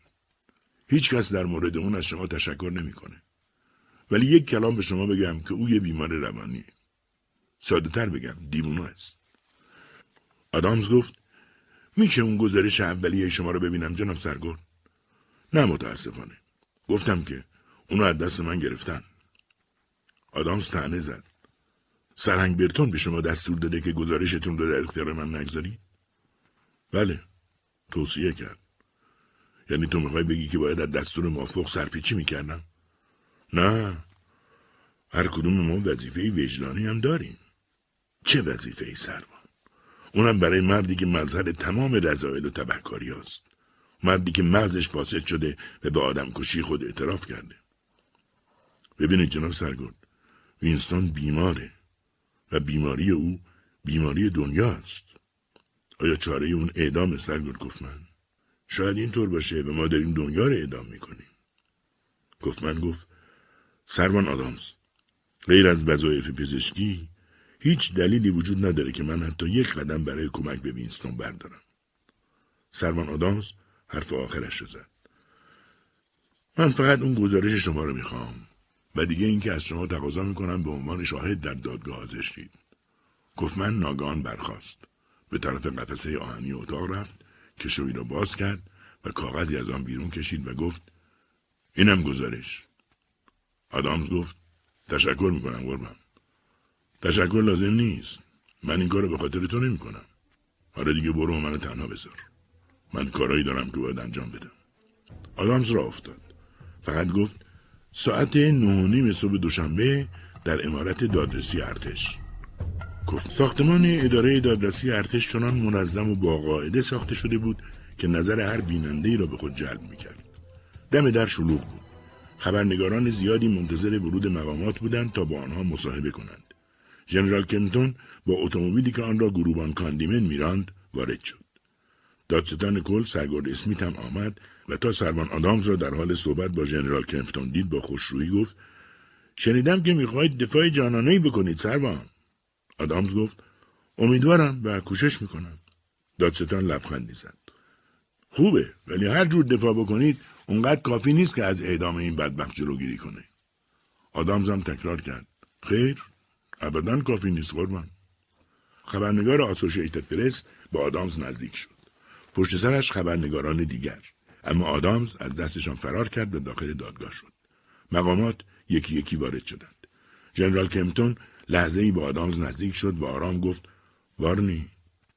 هیچ کس در مورد اون از شما تشکر نمی‌کنه. ولی یک کلام به شما بگم که او یه بیمار روانیه. ساده تر بگم دیوونه است. آدامز گفت میشه اون گزارش اولیه شما رو ببینم جناب سرگرد؟ نه متاسفانه. گفتم که اونو از دست من گرفتن. آدامز تنه زد. سرهنگ برتون به شما دستور داده که گزارشتون رو در اختیار من نگذاری؟ بله. توصیه کرد. یعنی تو می‌خوای بگی که باید از دستور موافق سرپیچی می‌کردم؟ نه. هر کدوم ما وظیفه وجدانی هم داریم. چه وظیفه ای سروان؟ اونم برای مردی که مظهر تمام رضایل و تبهکاری هست. مردی که مغزش فاسد شده و به آدم کشی خود اعتراف کرده. ببینید جناب سرگرد. وینستون بیماره. و بیماری او بیماری دنیاست. آیا چاره اون اعدام سرگرد گفت من؟ شاید اینطور باشه و ما داریم دنیا رو اعدام می‌کنیم. گفت من گفت سروان آدامز غیر از وظایف پزشکی هیچ دلیلی وجود نداره که من حتی یک قدم برای کمک به وینستون بردارم. سروان آدامز حرف آخرش رو زد. من فقط اون گزارش شما رو می‌خوام و دیگه اینکه از شما تقاضا می‌کنم به عنوان شاهد در دادگاه حاضر شید. گفت من ناگان برخاست. به طرف قفسه آهنی اتاق رفت که شوی را باز کرد و کاغذی از آن بیرون کشید و گفت اینم گزارش. آدامز گفت تشکر می‌کنم قربان. تشکر لازم نیست. من این کار رو به خاطر تو نمی کنم. حالا دیگه برو منو تنها بذار. من کارایی دارم که باید انجام بدم. آدامز را افتاد. فقط گفت ساعت نه نیم صبح دوشنبه در امارت دادرسی ارتش. گفت ساختمان اداره دادرسی ارتش چنان منظم و با قاعده ساخته شده بود که نظر هر بیننده ای را به خود جلب می‌کرد. دم در شلوغ بود. خبرنگاران زیادی منتظر ورود مقامات بودند تا با آنها مصاحبه کنند. ژنرال کمتون با اتومبیلی که آن را گروبان کاندیمن میراند وارد شد. دادستان کل سرگرد اسمیت هم آمد و تا سروان آدامز را در حال صحبت با ژنرال کمپتون دید با خوشرویی گفت شنیدم که می‌خواهید دفاع جانانه بکنید سروان. آدامز گفت امیدوارم و کوشش می‌کنم. دادستان لبخندی زد. خوبه ولی هر جور دفاع بکنید اونقدر کافی نیست که از اعدام این بدبخت جلوگیری کنه. آدامز هم تکرار کرد. خیر. ابدا کافی نیست قربان. خبرنگار آسوشیتد پرس با آدامز نزدیک شد. پشت سرش خبرنگاران دیگر. اما آدامز از دستشان فرار کرد و داخل دادگاه شد. مقامات یکی یکی وارد شدند. ژنرال کمپتون لحظه ای با آدامز نزدیک شد و آرام گفت وارنی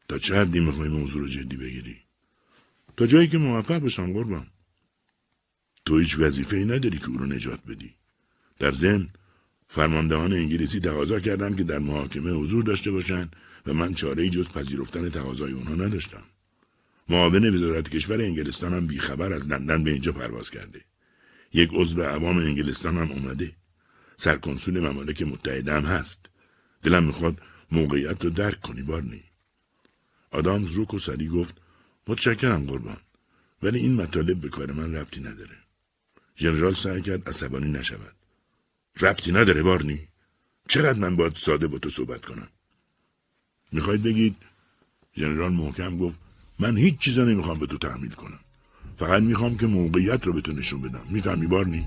تا چه حدی می‌خوای موضوع رو جدی بگیری؟ تا جایی که موفق بشم قربان. تو هیچ وظیفه ای نداری که او رو نجات بدی. در ضمن فرماندهان انگلیسی تقاضا کردند که در محاکمه حضور داشته باشند و من چاره جز پذیرفتن تقاضای اونها نداشتم. معاون وزارت کشور انگلستان هم بیخبر از لندن به اینجا پرواز کرده. یک عضو عوام انگلستان هم اومده. سرکنسول ممالک متحده هم هست. دلم می‌خواد موقعیت رو درک کنی بارنی. آدامز روک و سری گفت متشکرم قربان ولی این مطالب به کار من ربطی نداره. ژنرال سعی کرد عصبانی نشود. ربطی نداره بارنی. چقدر من باید ساده با تو صحبت کنم؟ می‌خواید بگید؟ ژنرال محکم گفت من هیچ چیزا نمی‌خوام به تو تحمیل کنم. فقط می‌خوام که موقعیت رو به تو نشون بدم. می‌فهمی بارنی؟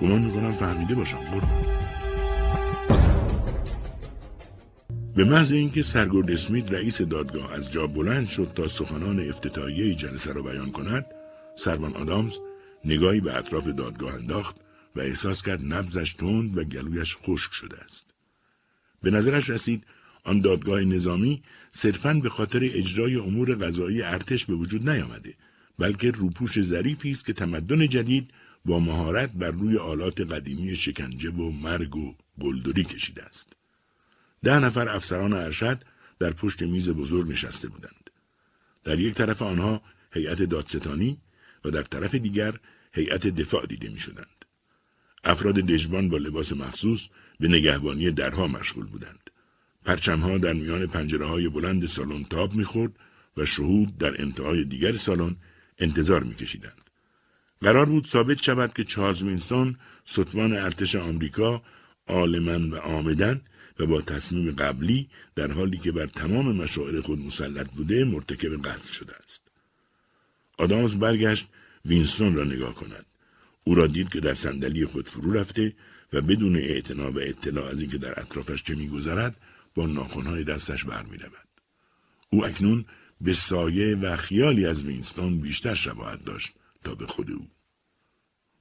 گمان می‌کنم فهمیده باشم قربان. به محض اینکه سرگرد اسمیت رئیس دادگاه از جا بلند شد تا سخنان افتتاحیه جلسه را بیان کند سروان آدامز نگاهی به اطراف دادگاه انداخت و احساس کرد نبزش تند و گلویش خشک شده است. به نظرش رسید آن دادگاه نظامی صرفاً به خاطر اجرای امور قضایی ارتش به وجود نیامده بلکه روپوش ظریفی است که تمدن جدید با مهارت بر روی آلات قدیمی شکنجه و مرگ و گلدری کشیده است. ده نفر افسران ارشد در پشت میز بزرگ نشسته بودند. در یک طرف آنها هیئت دادستانی و در طرف دیگر هیئت دفاع دیده می شدند. افراد دژبان با لباس مخصوص به نگهبانی درها مشغول بودند. پرچمها در میان پنجره های بلند سالن تاب می‌خورد و شهود در انتهای دیگر سالن انتظار میکشیدند. قرار بود ثابت شود که چارلز وینستون ستوان ارتش آمریکا عالما و آمدن و با تصمیم قبلی در حالی که بر تمام مشاعر خود مسلط بوده مرتکب قتل شده است. آدامز برگشت وینستون را نگاه کند. او را دید که در صندلی خود فرو رفته و بدون اعتنا و اطلاع از اینکه در اطرافش چه میگذرد با ناخنهای دستش برمیرود. او اکنون به سایه و خیالی از وینستون بیشتر شباهت داشت تا به خود او.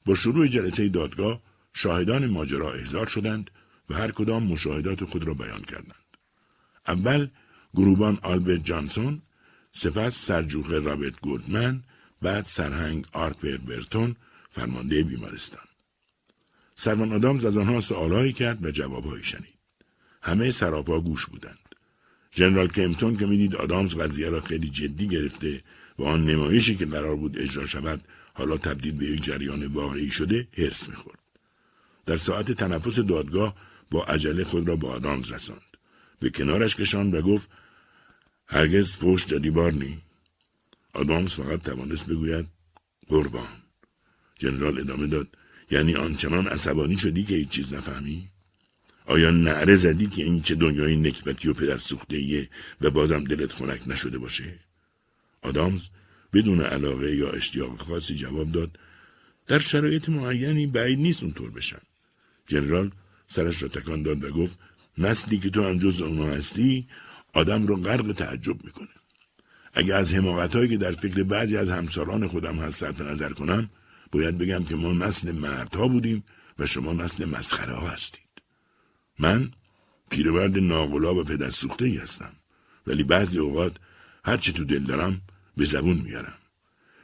با شروع جلسه دادگاه شاهدان ماجرا احضار شدند و هر کدام مشاهدات خود را بیان کردند. اول گروبان آلبرت جانسون سپس سرجوخه رابرت گودمن بعد سرهنگ آرپر برتون فرمانده بیمارستان. سروان آدامز از آنها سوالهایی کرد و جوابهایی شنید. همه سراپا گوش بودند. ژنرال کمپتون که می‌دید آدامز قضیه را خیلی جدی گرفته و آن نمایشی که قرار بود اجرا شود حالا تبدیل به یک جریان واقعی شده حرص می‌خورد. در ساعت تنفس دادگاه با عجله خود را به آدامز رساند. به کنارش کشان و گفت هرگز فوش دادی بارنی آدامز فقط توانست بگوید قربان. جنرال ادامه داد یعنی آنچنان عصبانی شدی که هیچ چیز نفهمی آیا نعره زدی که این چه دنیای نکبتی و پدر سوخته و بازم دلت خنک نشده باشه؟ آدامز بدون علاقه یا اشتیاق خاصی جواب داد در شرایط معینی بعید نیست اونطور بشن. جنرال سرش را تکان داد و گفت نسلی که تو هم جز اونا هستی آدم رو غرق تعجب می‌کنه. اگر از حماقتهایی که در فکر بعضی از همسران خودم هست صرف نظر کنم باید بگم که ما نسل مردها بودیم و شما نسل مسخره ها هستید. من پیرورد ناغلا و پدر سوخته ای هستم ولی بعضی اوقات هرچی تو دل دارم به زبون میارم.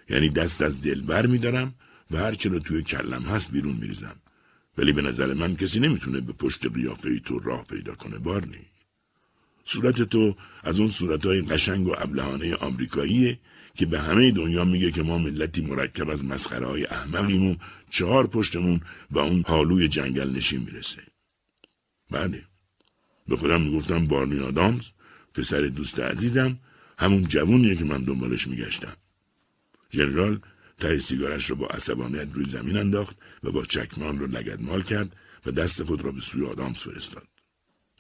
یعنی دست از دل بر میدارم و هرچی رو توی کلم هست بیرون میریزم. ولی به نظر من کسی نمی‌تونه به پشت قیافه تو راه پیدا کنه بارنی صورت تو از اون صورتهای قشنگ و ابلهانه آمریکاییه که به همه دنیا میگه که ما ملتی مرکب از مسخره های احمقیم و چهار پشتمون و اون حالوی جنگل نشین می‌رسه. بله. به خودم می‌گفتم بارنی آدامز پسر دوست عزیزم همون جوونیه که من دنبالش میگشتم. ژنرال ته سیگارش را با عصبانیت روی زمین انداخت و با چکمان را لگدمال کرد و دست خود را به سوی آدامز فرستاد.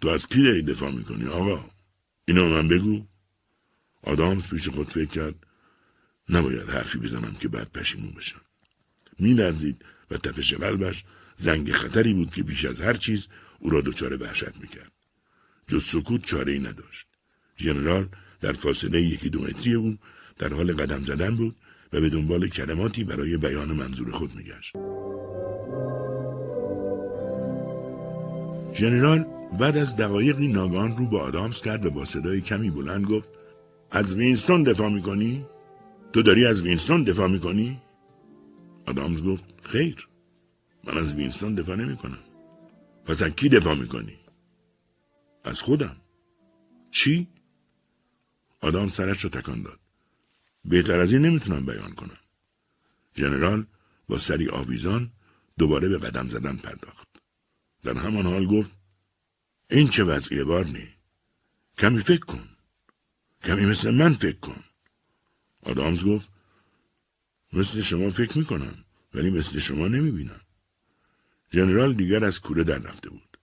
تو از کی داری دفاع می‌کنی آقا؟ اینو من بگو. آدامز پیش خود فکر کرد. نباید حرفی بزنم که بعد پشیمون بشم. میلرزید و تپش قلبش زنگ خطری بود که بیش از هر چیز او را دچار وحشت می‌کرد. جز سکوت چاره ای نداشت. ژنرال در فاصله یکی دو متری او در حال قدم زدن بود و به دنبال کلماتی برای بیان منظور خود میگشت. ژنرال بعد از دقایقی ناگهان رو به آدامز کرد و با صدای کمی بلند گفت از وینستون دفاع می‌کنی؟ تو داری از وینستون دفاع می‌کنی؟ آدامز گفت خیر من از وینستون دفاع نمی کنم. پس از کی دفاع می‌کنی؟ از خودم. چی؟ آدام سرش رو تکان داد. بهتر از این نمی‌تونم بیان کنم. ژنرال با سری آویزان دوباره به قدم زدن پرداخت. در همان حال گفت این چه وضعیه بارنی؟ کمی فکر کن. کمی مثل من فکر کن. آدامز گفت مثل شما فکر می‌کنم ولی مثل شما نمی‌بینم. ژنرال دیگر از کوره در رفته بود.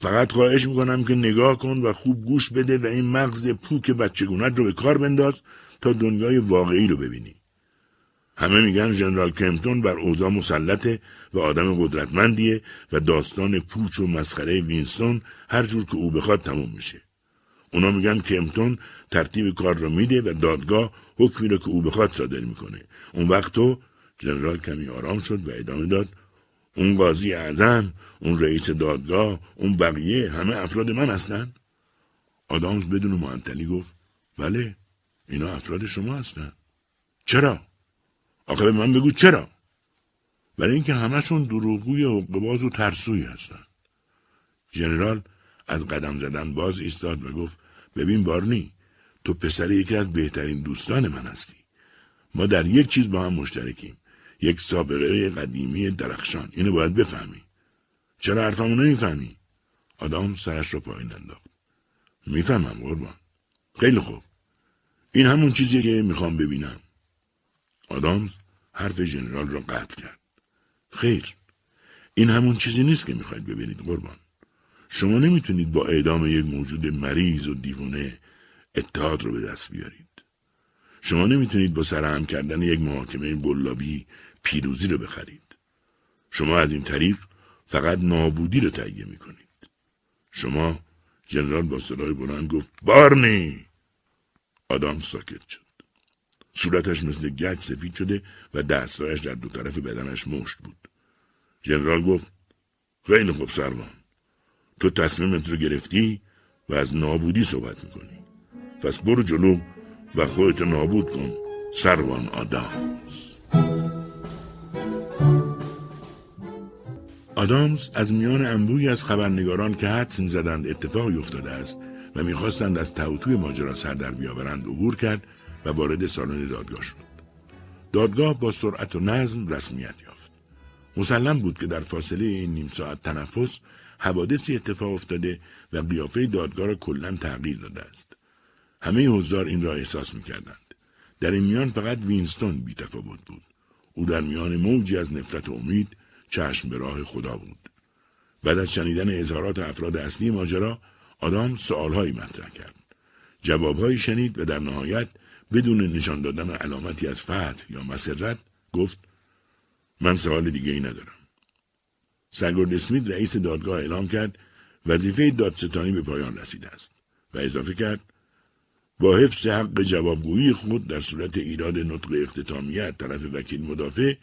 فقط خواهش می‌کنم که نگاه کن و خوب گوش بده و این مغز پوک بچگونت رو به کار بنداز تا دنیای واقعی رو ببینی. همه میگن ژنرال کمپتون بر اوضاع مسلطه و آدم قدرتمندیه و داستان پوچ و مسخره وینستون هر جور که او بخواد تموم میشه. اونا میگن کمپتون ترتیب کار رو میده و دادگاه حکمی رو که او بخواد صادر می‌کنه. اون وقت تو ژنرال کمی آرام شد و ادامه داد. اون قاضی اعظم اون رئیس دادگاه اون بقیه همه افراد من هستن. آدامز بدون معطلی گفت بله اینا افراد شما هستن. چرا؟ آخه من بگو چرا؟ برای اینکه همشون دروغگوی حقباز و ترسوی هستن. ژنرال از قدم زدن باز ایستاد و گفت ببین بارنی تو پسر یکی از بهترین دوستان من هستی. ما در یک چیز با هم مشترکیم. یک سابقه قدیمی درخشان. اینو باید بفهمی. چرا حرفمو نمی‌فهمی؟ آدام سرش رو پایین انداخت. می‌فهمم قربان. خیلی خوب. این همون چیزیه که می‌خوام ببینم. آدامز حرف ژنرال را قطع کرد. خیر. این همون چیزی نیست که می‌خواید ببینید قربان. شما نمی‌تونید با اعدام یک موجود مریض و دیوانه اتحاد رو به دست بیارید شما نمی‌تونید با سرهم کردن یک محاکمه گلابی پیروزی رو بخرید. شما از این طریق فقط نابودی رو تهیه می‌کنید. شما جنرال با صدای بلند گفت بارنی آدام ساکت شد. صورتش مثل گچ سفید شده و دستایش در دو طرف بدنش مشت بود. جنرال گفت خیلی خوب سروان. تو تصمیمت رو گرفتی و از نابودی صحبت می‌کنی. پس برو جلو و خودت نابود کن سروان آدامز. آدامز از میان انبوی از خبرنگاران که حدس می‌زدند اتفاقی افتاده است و می‌خواستند از توتوی ماجرا سر در بیاورند عبور کرد و وارد سالن دادگاه شد. دادگاه با سرعت و نظم رسمیت یافت. مسلم بود که در فاصله این نیم ساعت تنفس حوادثی اتفاق افتاده و قیافه دادگاه را کلا تغییر داده است. همه حضار این را احساس می‌کردند در این میان فقط وینستون بیتفاوت بود او در میان موجی از نفرت و امید چشم به راه خدا بود. بعد از شنیدن اظهارات افراد اصلی ماجرا آدام سوالهایی مطرح کرد. جوابهایی شنید و در نهایت بدون نشان دادن علامتی از فتح یا مسرت گفت من سوال دیگه ای ندارم. سرگرد اسمیت رئیس دادگاه اعلام کرد وظیفه دادستانی به پایان رسیده است و اضافه کرد با حفظ حق جوابگویی خود در صورت ایراد نطق اختتامیه طرف وکیل مدافع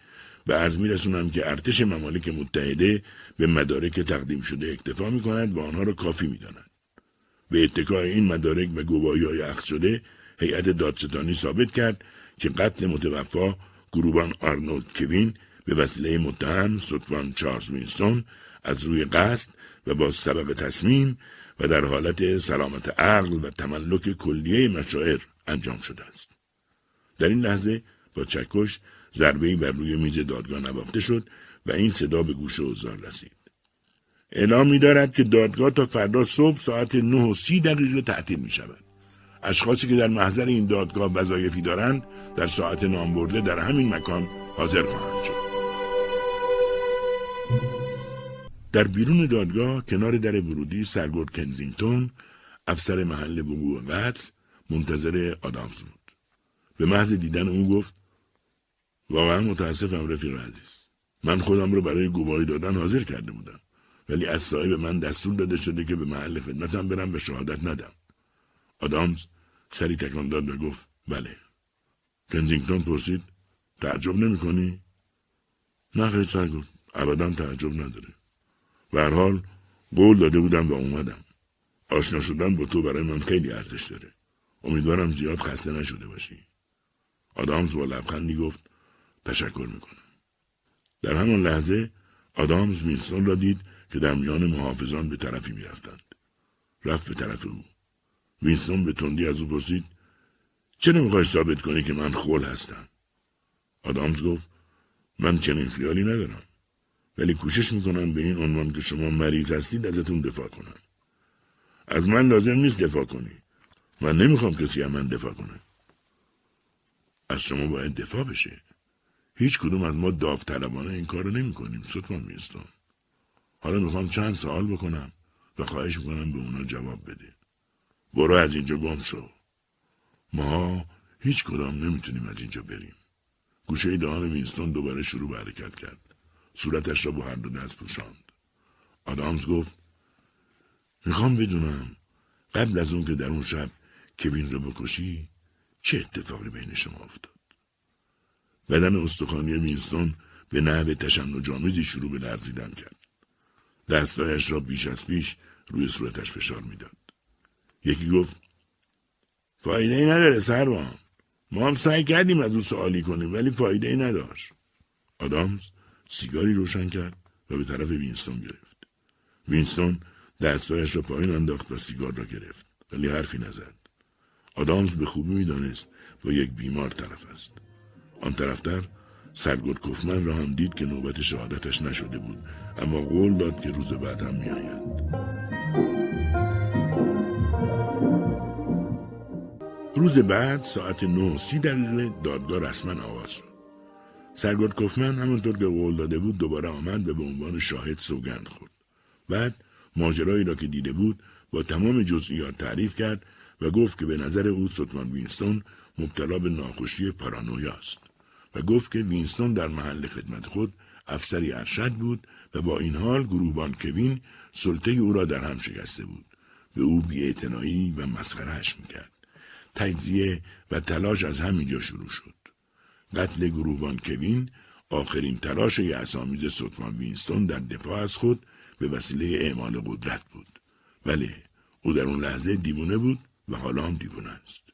به عرض میرسونم که ارتش ممالک متحده به مدارک تقدیم شده اکتفا می کند و آنها را کافی می داند. به اتکای این مدارک و گواهی های اخذ شده هیئت دادستانی ثابت کرد که قتل متوفا گروبان آرنولد کوین به وسیله متهم ستوان چارلز وینستون از روی قصد و با سبق تصمیم و در حالت سلامت عقل و تملک کلیه مشاعر انجام شده است. در این لحظه با چکش ضربه بر روی میز دادگاه نواخته شد و این صدا به گوش اوزار رسید. اعلام می دارد که دادگاه تا فردا صبح ساعت 9 و 30 دقیقه تعطیل می شود. اشخاصی که در محضر این دادگاه وظایفی دارند در ساعت نامبرده در همین مکان حاضر خواهند شد. در بیرون دادگاه کنار در ورودی سرگرد کنزینگتون افسر محل وقوع قتل منتظر آدامز بود. به محض دیدن او گفت واقعا متاسفم رفیق عزیز. من خودم رو برای گواهی دادن حاضر کرده بودم. ولی از صاحب من دستور داده شده که به محل خدمتم برم و شهادت ندم. آدامز سری تکان داد و گفت بله. کنزینگتون پرسید تعجب نمی کنی؟ نه خیلی. ابدا تعجب نداره. هر حال قول داده بودم و اومدم. آشنا شدن با تو برای من خیلی ارزش داره. امیدوارم زیاد خسته نشده باشی. آدامز با لبخندی گفت تشکر می‌کنم. در همان لحظه آدامز وینستون را دید که در میان محافظان به طرفی می‌رفتند. رفت به طرف او. وینستون به تندی از او پرسید چه نمی‌خوای ثابت کنی که من خول هستم؟ آدامز گفت من چنین خیالی ندارم. ولی کوشش می‌کنم به این عنوان که شما مریض هستید ازتون دفاع کنم. از من لازم نیست دفاع کنی. من نمی‌خوام کسی از من دفاع کنه. از شما باید دفاع بشه. هیچ کدوم از ما داوطلبانه این کار رو نمی کنیم. ستوان میستون. حالا می‌خوام چند سوال بکنم و خواهش می‌کنم به اونا جواب بده. برو از اینجا گم شو. ما هیچ کدام نمی‌تونیم از اینجا بریم. گوشه دهان وینستون دوباره شروع به حرکت کرد. صورتش را با هر دو دست پوشاند. آدامز گفت می‌خوام بدونم قبل از اون که در اون شب کوین رو بکشی چه اتفاقی بین شما افتاد؟ بدن استخوانی وینستون به نحو تشنجآمیزی شروع به لرزیدن کرد. دستایش را بیش از پیش روی صورتش فشار می‌داد. یکی گفت فایده ای نداره سروان ما هم سعی کردیم از او سوالی کنیم ولی فایده ای نداشت. آدامز سیگاری روشن کرد و به طرف وینستون گرفت. وینستون دستایش را پایین انداخت و سیگار را گرفت. ولی حرفی نزد. آدامز به خوبی می‌دانست با یک بیمار طرف است. آن طرفتر سرگرد کفمن را هم دید که نوبت شهادتش نشده بود اما قول داد که روز بعد هم میآید. روز بعد ساعت نه سی دقیقه دادگاه رسما آغاز شد. سرگرد کفمن همانطور که قول داده بود دوباره آمد و به عنوان شاهد سوگند خورد. بعد ماجرایی را که دیده بود با تمام جزئیات تعریف کرد و گفت که به نظر او سوتمان وینستون مبتلا به ناخوشی پارانویا است و گفت که وینستون در محل خدمت خود افسری ارشد بود و با این حال گروهبان کوین سلطه او را در هم شکسته بود. به او بیاعتنایی و مسخرهش می‌کرد. تجزیه و تلاش از همینجا شروع شد. قتل گروهبان کوین آخرین تلاش اسامیز سوتمان وینستون در دفاع از خود به وسیله اعمال قدرت بود. ولی او در اون لحظه دیوونه بود و حالا هم دیوونه است.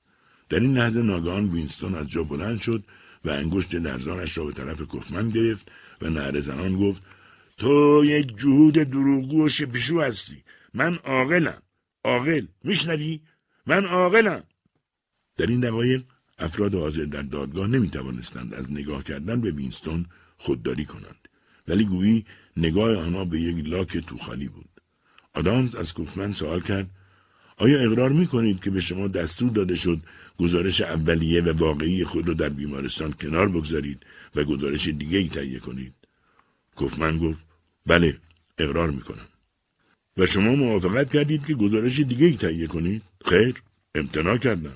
در این لحظه ناگهان وینستون از جا بلند شد و انگشت لرزانش را به طرف کفمن گرفت و نهر زنان گفت تو یک جهود دروغگو و شپشو هستی. من عاقلم. عاقل. میشنوی؟ من عاقلم. در این دقایق افراد حاضر در دادگاه نمی توانستند از نگاه کردن به وینستون خودداری کنند ولی گویی نگاه آنها به یک لاک توخالی بود آدامز از کوفمن سوال کرد آیا اقرار می کنید که به شما دستور داده شد گزارش اولیه و واقعی خود را در بیمارستان کنار بگذارید و گزارش دیگه ای تهیه کنید؟ کفمن گفت بله اقرار می کنم. و شما موافقت کردید که گزارش دیگه ای تهیه کنید؟ خیر امتناع کردم.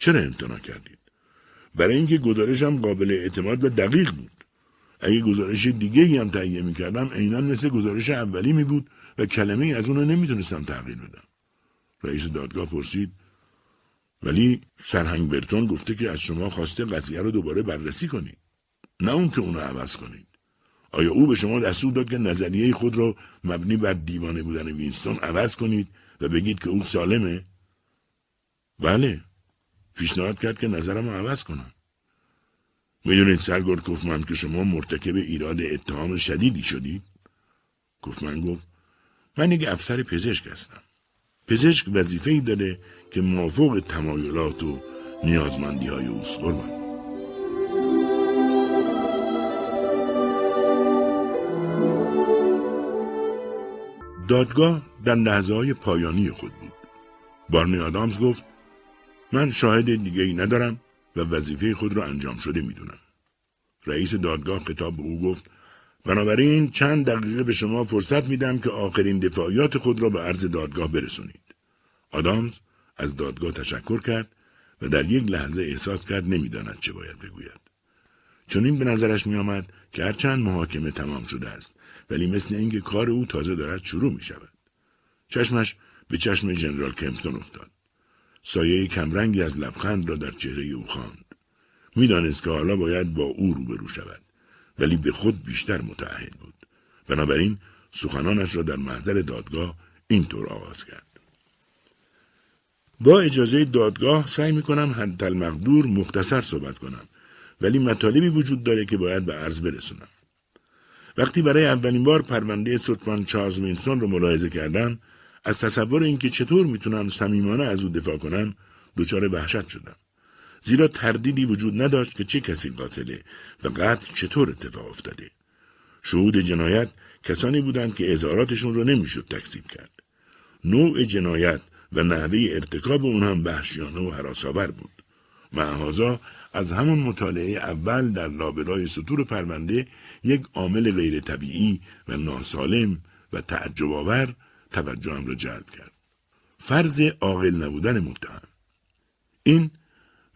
چرا امتناع کردید؟ برای اینکه گزارشم قابل اعتماد و دقیق بود. اگه گزارش دیگه هم تهیه می کردم عینا مثل گزارش اولی می بود و کلمه از اون نمی‌تونستم تغییر بدم. رئیس دادگاه پرسید ولی سرهنگ برتون گفته که از شما خواسته قضیه رو دوباره بررسی کنید. نه اون که اونو عوض کنید. آیا او به شما دستور داد که نظریه خود را مبنی بر دیوانه بودن وینستون عوض کنید و بگید که او سالمه؟ بله. پیشنهاد کرد که نظرم رو عوض کنم. می‌دونید سرگرد کفمن که شما مرتکب ایراد اتهام شدیدی شدید؟ کفمن گفت من یک افسر پزشک هستم. پزشک وظیفه ای داره که موافق تمایلات و نیازمندی های اوست قربان. دادگاه در لحظه های پایانی خود بود. بارنی آدامز گفت من شاهد دیگه ای ندارم و وظیفه خود را انجام شده می‌دونم. رئیس دادگاه خطاب به او گفت بنابراین چند دقیقه به شما فرصت میدم که آخرین دفاعیات خود را به عرض دادگاه برسونید. آدامز از دادگاه تشکر کرد و در یک لحظه احساس کرد نمی‌داند چه باید بگوید. چون این به نظرش می آمد که هرچند محاکمه تمام شده است ولی مثل اینکه کار او تازه دارد شروع می شود. چشمش به چشم جنرال کمپتون افتاد. سایه کمرنگی از لبخند را در چهره او خواند. می‌دانست که حالا باید با او روبرو شود ولی به خود بیشتر متعهد بود. بنابراین سخنانش را در محضر دادگاه اینطور آغاز کرد. با اجازه دادگاه سعی می کنم حد المقدور مختصر صحبت کنم ولی مطالبی وجود داره که باید به عرض برسونم. وقتی برای اولین بار پرونده سوتمان چارلز وینستون رو ملاحظه کردم از تصور اینکه چطور می‌تونم صمیمانه از او دفاع کنم دچار وحشت شدم. زیرا تردیدی وجود نداشت که چه کسی قاتله و قتل چطور اتفاق افتاده. شهود جنایت کسانی بودند که اظهاراتشون رو نمی‌شد تکذیب کرد. نوع جنایت و نحوه ارتکاب اون هم وحشیانه و حراسآور بود. معهازا از همون مطالعه اول در لابلای سطور پرونده یک عامل غیر طبیعی و ناسالم و تعجب آور توجهم را جلب کرد. فرض عاقل نبودن متهم. این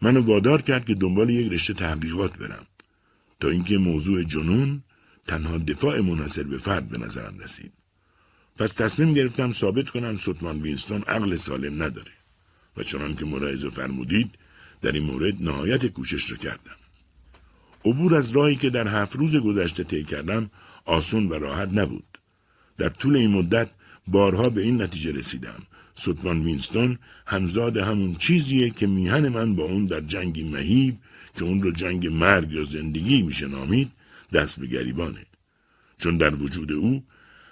منو وادار کرد که دنبال یک رشته تحقیقات برم تا اینکه موضوع جنون تنها دفاع منحصر به فرد به نظرم رسید. پس تصمیم گرفتم ثابت کنم سوتمان وینستون عقل سالم نداره و چنان که ملاحظه فرمودید در این مورد نهایت کوشش را کردم. عبور از راهی که در هفت روز گذشته طی کردم آسون و راحت نبود. در طول این مدت بارها به این نتیجه رسیدم. سوتمان وینستون همزاد همون چیزیه که میهن من با اون در جنگی مهیب که اون رو جنگ مرگ یا زندگی میشه نامید دست به گریبانه. چون در وجود او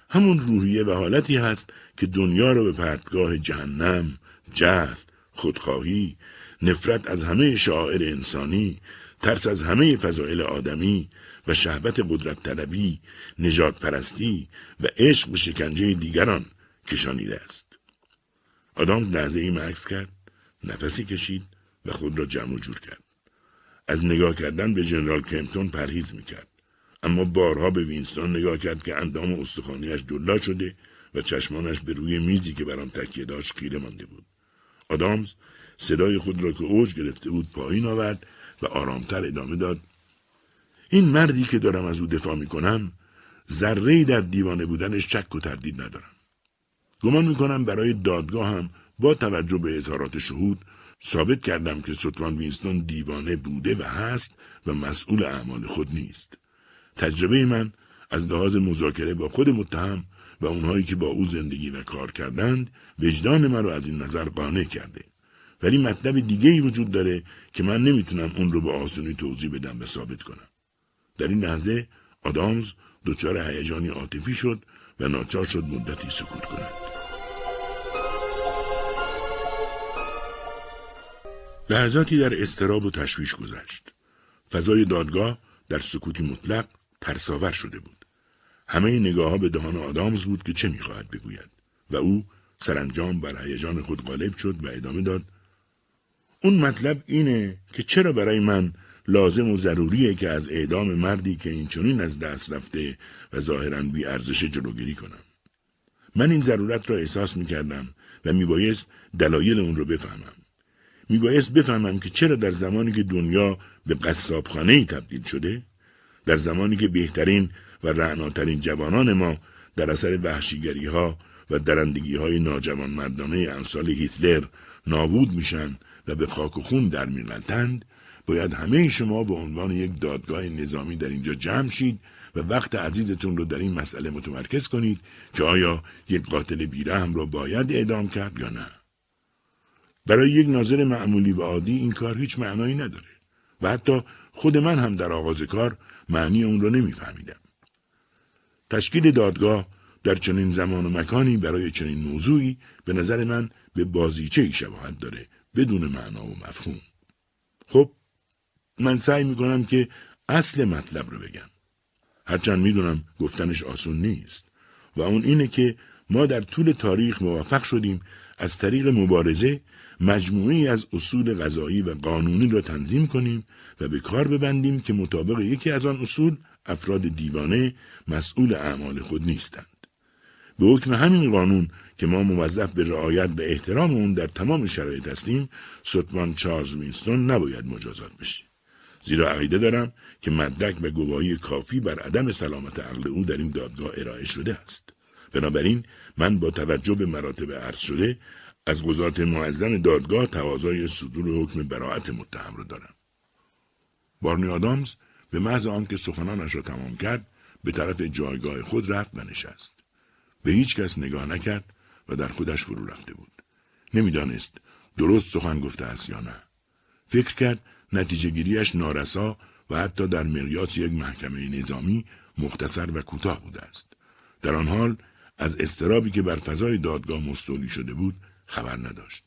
همون روحیه و حالتی هست که دنیا رو به پرتگاه جهنم، جهل، خودخواهی، نفرت از همه شاعر انسانی، ترس از همه فضائل آدمی و شهوت قدرت طلبی، نژاد پرستی و عشق به شکنجه دیگران کشانیده است. آدامز لحظه ای مکث کرد، نفسی کشید و خود را جمع جور کرد. از نگاه کردن به ژنرال کمپتون پرهیز می‌کرد. اما بارها به وینستون نگاه کرد که اندام استخوانیش جلا شده و چشمانش به روی میزی که بر تکیه داشت خیره مانده بود. آدامز صدای خود را که اوج گرفته بود پایین آورد و آرامتر ادامه داد این مردی که دارم از او دفاع می کنم ذره در دیوانه بودنش چک و تردید ندارم. گمان می کنم برای دادگاه هم با توجه به اظهارات شهود ثابت کردم که سوتوان وینستون دیوانه بوده و هست و مسئول اعمال خود نیست. تجربه من از لحاظ مذاکره با خود متهم و اونهایی که با او زندگی و کار کردند وجدان من را از این نظر قانع کرده. ولی مطلب دیگه ای وجود داره که من نمی‌تونم اون رو به آسونی توضیح بدم و ثابت کنم. در این لحظه آدامز دچار هیجانی عاطفی شد و ناچار شد مدتی سکوت کند. لحظاتی در استراب و تشویش گذشت. فضای دادگاه در سکوتی مطلق ترساور شده بود. همه نگاه ها به دهان آدامز بود که چه می‌خواهد بگوید و او سرانجام بر هیجان خود غالب شد و ادامه داد اون مطلب اینه که چرا برای من لازم و ضروریه که از اعدام مردی که این چنین از دست رفته و ظاهرا بی ارزش جلوگیری کنم. من این ضرورت را احساس می کردم و می بایست دلایل اون رو بفهمم. می بایست بفهمم که چرا در زمانی که دنیا به قصابخانه ای تبدیل شده در زمانی که بهترین و رعناترین جوانان ما در اثر وحشیگری ها و درندگی های ناجوان مردانه امثال هیتلر نابود میشن و به خاک و خون در میغلطند باید همه شما به عنوان یک دادگاه نظامی در اینجا جمع شید و وقت عزیزتون رو در این مسئله متمرکز کنید که آیا یک قاتل بیرحم را باید اعدام کرد یا نه. برای یک ناظر معمولی و عادی این کار هیچ معنایی نداره و حتی خود من هم در آغاز کار معنی اون را نمیفهمیدم. تشکیل دادگاه در چنین زمان و مکانی برای چنین موضوعی به نظر من به بازیچه شباهت داره بدون معنا و مفهوم. خب من سعی می‌کنم که اصل مطلب رو بگم. هرچند می‌دونم گفتنش آسون نیست و اون اینه که ما در طول تاریخ موفق شدیم از طریق مبارزه مجموعی از اصول غذایی و قانونی را تنظیم کنیم و به کار ببندیم که مطابق یکی از آن اصول افراد دیوانه مسئول اعمال خود نیستند. به حکم همین قانون که ما موظف به رعایت و احترام اون در تمام شرایط هستیم ستمان چارلز وینستون نباید مجازات بشیم زیرا عقیده دارم که مدرک و گواهی کافی بر عدم سلامت عقل او در این دادگاه ارائه شده است. بنابراین من با توجه به مراتب عرض شده از قضات معظم دادگاه تقاضای صدور حکم براعت متهم را دارم. بارنی آدامز به محض آنکه سخنانش را تمام کرد به طرف جایگاه خود رفت و نشست. به هیچ کس نگاه نکرد و در خودش فرو رفته بود. نمی‌دانست درست سخن گفته است یا نه. فکر کرد نتیجه گیریش نارسا و حتی در مقیاس یک محکمه نظامی مختصر و کوتاه بوده است. در آن حال از استرابی که بر فضای دادگاه مستولی شده بود خبر نداشت.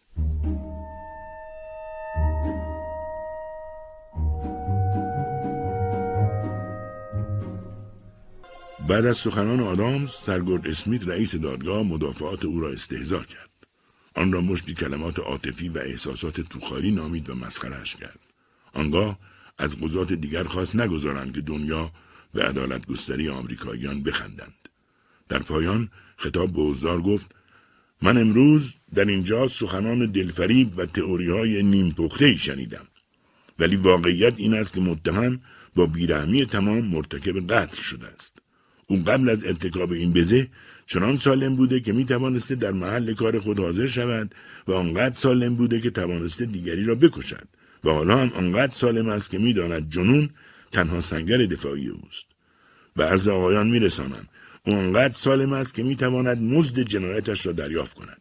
بعد از سخنان آدامز سرگرد اسمیت رئیس دادگاه مدافعات او را استهزا کرد. آن را مشتی کلمات عاطفی و احساسات توخاری نامید و مسخرهاش کرد. آنگاه از قضات دیگر خواست نگذارند که دنیا به عدالت گستری آمریکاییان بخندند. در پایان خطاب به حضار گفت من امروز در اینجا سخنان دلفریب و تئوری های نیم پخته شنیدم. ولی واقعیت این است که متهم با بیرحمی تمام مرتکب قتل شده است. او قبل از ارتکاب این بزه چنان سالم بوده که می توانسته در محل کار خود حاضر شود و آنقدر سالم بوده که توانسته دیگری را بکشد. و حالا هم آنقدر سالم است که می‌داند جنون تنها سنگر دفاعی اوست. به عرض آقایان میرسانم او آنقدر سالم است که می‌تواند مزد جنایتش را دریافت کند.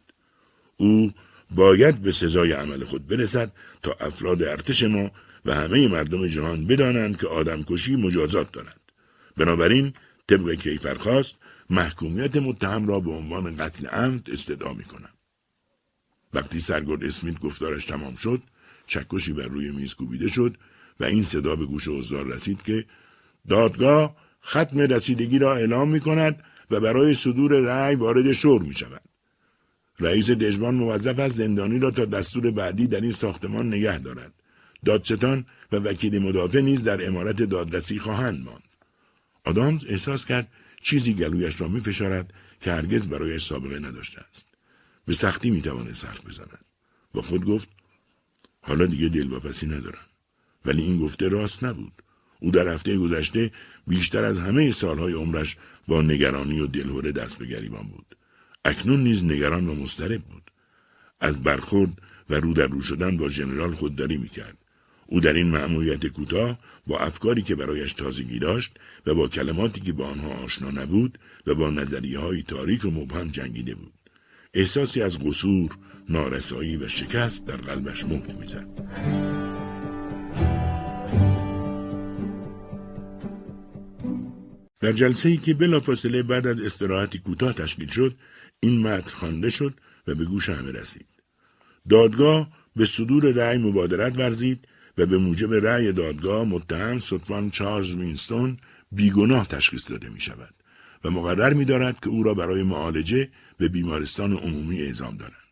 او باید به سزای عمل خود برسد تا افراد ارتش ما و همه مردم جهان بدانند که آدمکشی مجازات دارد. بنابراین طبق کیفرخواست محکومیت متهم را به عنوان قتل عمد استدعا می کنم. وقتی سرگرد اسمیت گفتارش تمام شد چکشی بر روی میز کوبیده شد و این صدا به گوش حضار رسید که دادگاه ختم رسیدگی را اعلام می کند و برای صدور رأی وارد شور می شود. رئیس دژبان موظف است زندانی را تا دستور بعدی در این ساختمان نگه دارد. دادستان و وکیل مدافع نیز در امارت دادرسی خواهند ماند. آدامز احساس کرد چیزی گلویش را می فشارد که هرگز برایش سابقه نداشته است. به سختی می حرف بزند. با خود گفت حالا دیگه دلواپسی ندارم. ولی این گفته راست نبود. او در هفته گذشته بیشتر از همه سالهای عمرش با نگرانی و دلهوره دست به گریبان بود. اکنون نیز نگران و مضطرب بود. از برخورد و رو در رو شدن با ژنرال خودداری می‌کرد. او در این مأموریت کوتاه با افکاری که برایش تازگی داشت و با کلماتی که با آنها آشنا نبود و با نظریه های تاریک و مبهم جنگیده بود. احساسی از قصور، نارسایی و شکست در قلبش موج می‌زد. در جلسه ای که بلافاصله بعد از استراحتی کوتاه تشکیل شد این متن خوانده شد و به گوش همه رسید دادگاه به صدور رأی مبادرت ورزید و به موجب رأی دادگاه متهم سطفان چارلز وینستون بیگناه تشخیص داده می شود و مقرر می دارد که او را برای معالجه به بیمارستان عمومی اعزام دارند.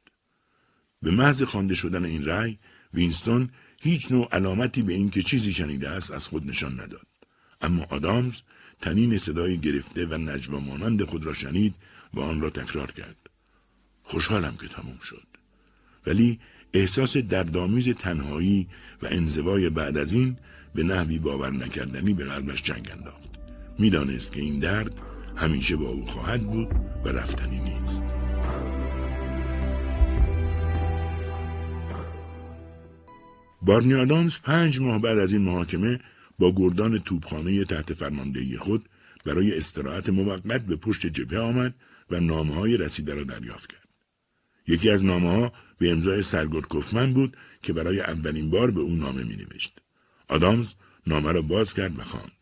به محض خوانده شدن این رأی وینستون هیچ نوع علامتی به اینکه چیزی شنیده است از خود نشان نداد. اما آدامز تنین صدای گرفته و نجوا مانند خود را شنید و آن را تکرار کرد. خوشحالم که تموم شد. ولی احساس دردآمیز تنهایی و انزوای بعد از این به نحوی باور نکردنی به قلبش جنگ انداخت. می‌دانست که این درد همیشه با او خواهد بود و رفتنی نیست. بارنی آدامز پنج ماه بعد از این محاکمه با گردان توپخانه تحت فرماندهی خود برای استراحت موقت به پشت جبهه آمد و نامه های رسیده را دریافت کرد. یکی از نامه ها به امضای سرگرد کفمن بود که برای اولین بار به او نامه می نوشت. آدامز نامه را باز کرد و خواند.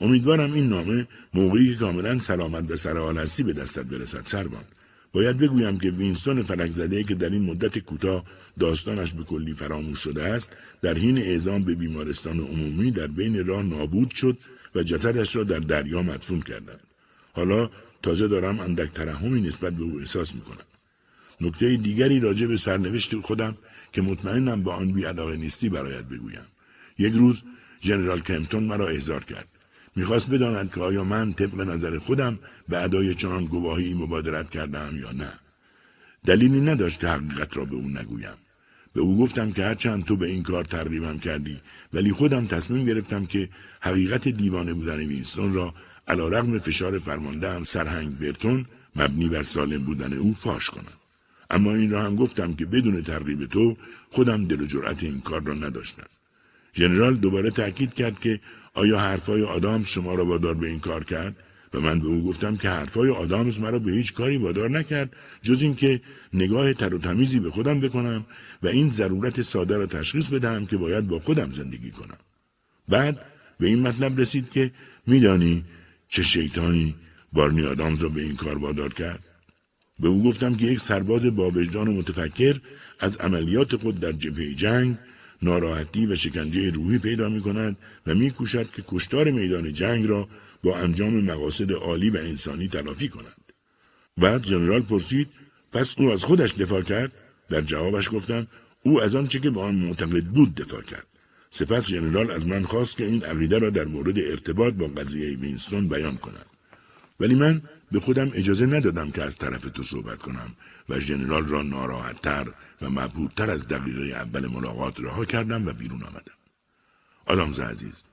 امیدوارم این نامه موقعی که کاملا سلامت و سرحال هستی به دستت برسد سربان باید بگویم که وینستون فلک زده که در این مدت کوتاه داستانش به کلی فراموش شده است. در حین اعزام به بیمارستان عمومی در بین راه نابود شد و جسدش را در دریا مدفون کردند. حالا تازه دارم اندک ترحمی نسبت به او احساس می‌کنم. نکته دیگری راجع به سرنوشت خودم که مطمئنم با آن بیعلاقه نیستی برایت بگویم. یک روز ژنرال کمپتون مرا احضار کرد. می‌خواست بداند که آیا من طبق نظر خودم به ادای چنان گواهی مبادرت کردم یا نه. دلیلی نداشت که حقیقت را به او نگویم به او گفتم که هرچند تو به این کار ترغیبم کردی ولی خودم تصمیم گرفتم که حقیقت دیوانه بودن وینستون را علا رغم فشار فرمانده هم سرهنگ برتون مبنی بر سالم بودن او فاش کنم. اما این را هم گفتم که بدون ترغیب تو خودم دل و جرأت این کار را نداشتم. ژنرال دوباره تاکید کرد که آیا حرفای آدام شما را وادار به این کار کرد و من به او گفتم که حرفای آدامز مرا به هیچ کاری وادار نکرد جز اینکه نگاه تر و تمیزی به خودم بکنم و این ضرورت ساده را تشخیص بدهم که باید با خودم زندگی کنم. بعد به این مطلب رسید که میدانی چه شیطانی بارنی آدامز را به این کار وادار کرد؟ به او گفتم که یک سرباز با وجدان و متفکر از عملیات خود در جبهه جنگ ناراحتی و شکنجه روحی پیدا می کند و می کوشد که کشتار میدان جنگ را با انجام مقاصد عالی و انسانی تلافی کند. بعد جنرال پرسید پس او از خودش دفاع کرد؟ در جوابش گفتم او از آنچه که با آن معتقد بود دفاع کرد. سپس جنرال از من خواست که این عقیده را در مورد ارتباط با قضیه وینستون بیان کنم. ولی من به خودم اجازه ندادم که از طرف تو صحبت کنم و ژنرال را ناراحتتر و مبهودتر از دقیقه اول ملاقات رها کردم و بیرون آمدم. آدامز عزیز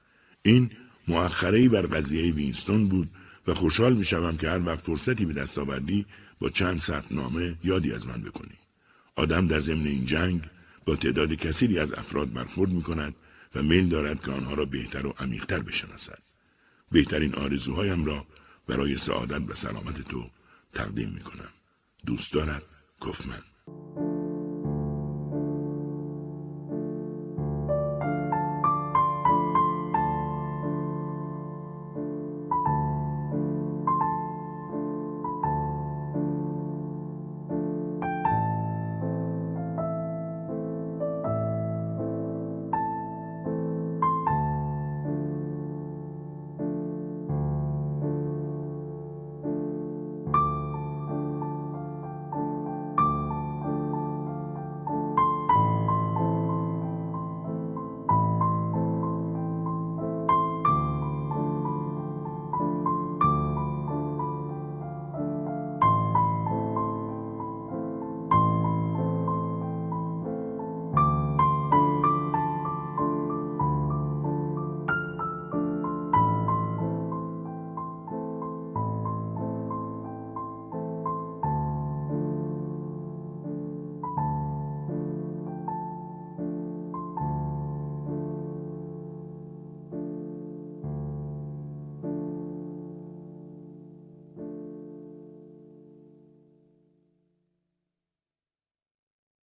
این مؤخره بر قضیه وینستون بود و خوشحال می شوم که هر وقت فرصتی به دست آوردی با چند سطر نامه یادی از من بکنی. آدم در ضمن این جنگ با تعداد کثیری از افراد برخورد می کند و میل دارد که آنها را بهتر و عمیقتر بشناسد. بهترین آرزوهایم را برای سعادت و سلامت تو تقدیم می کنم. دوست دارد کفمن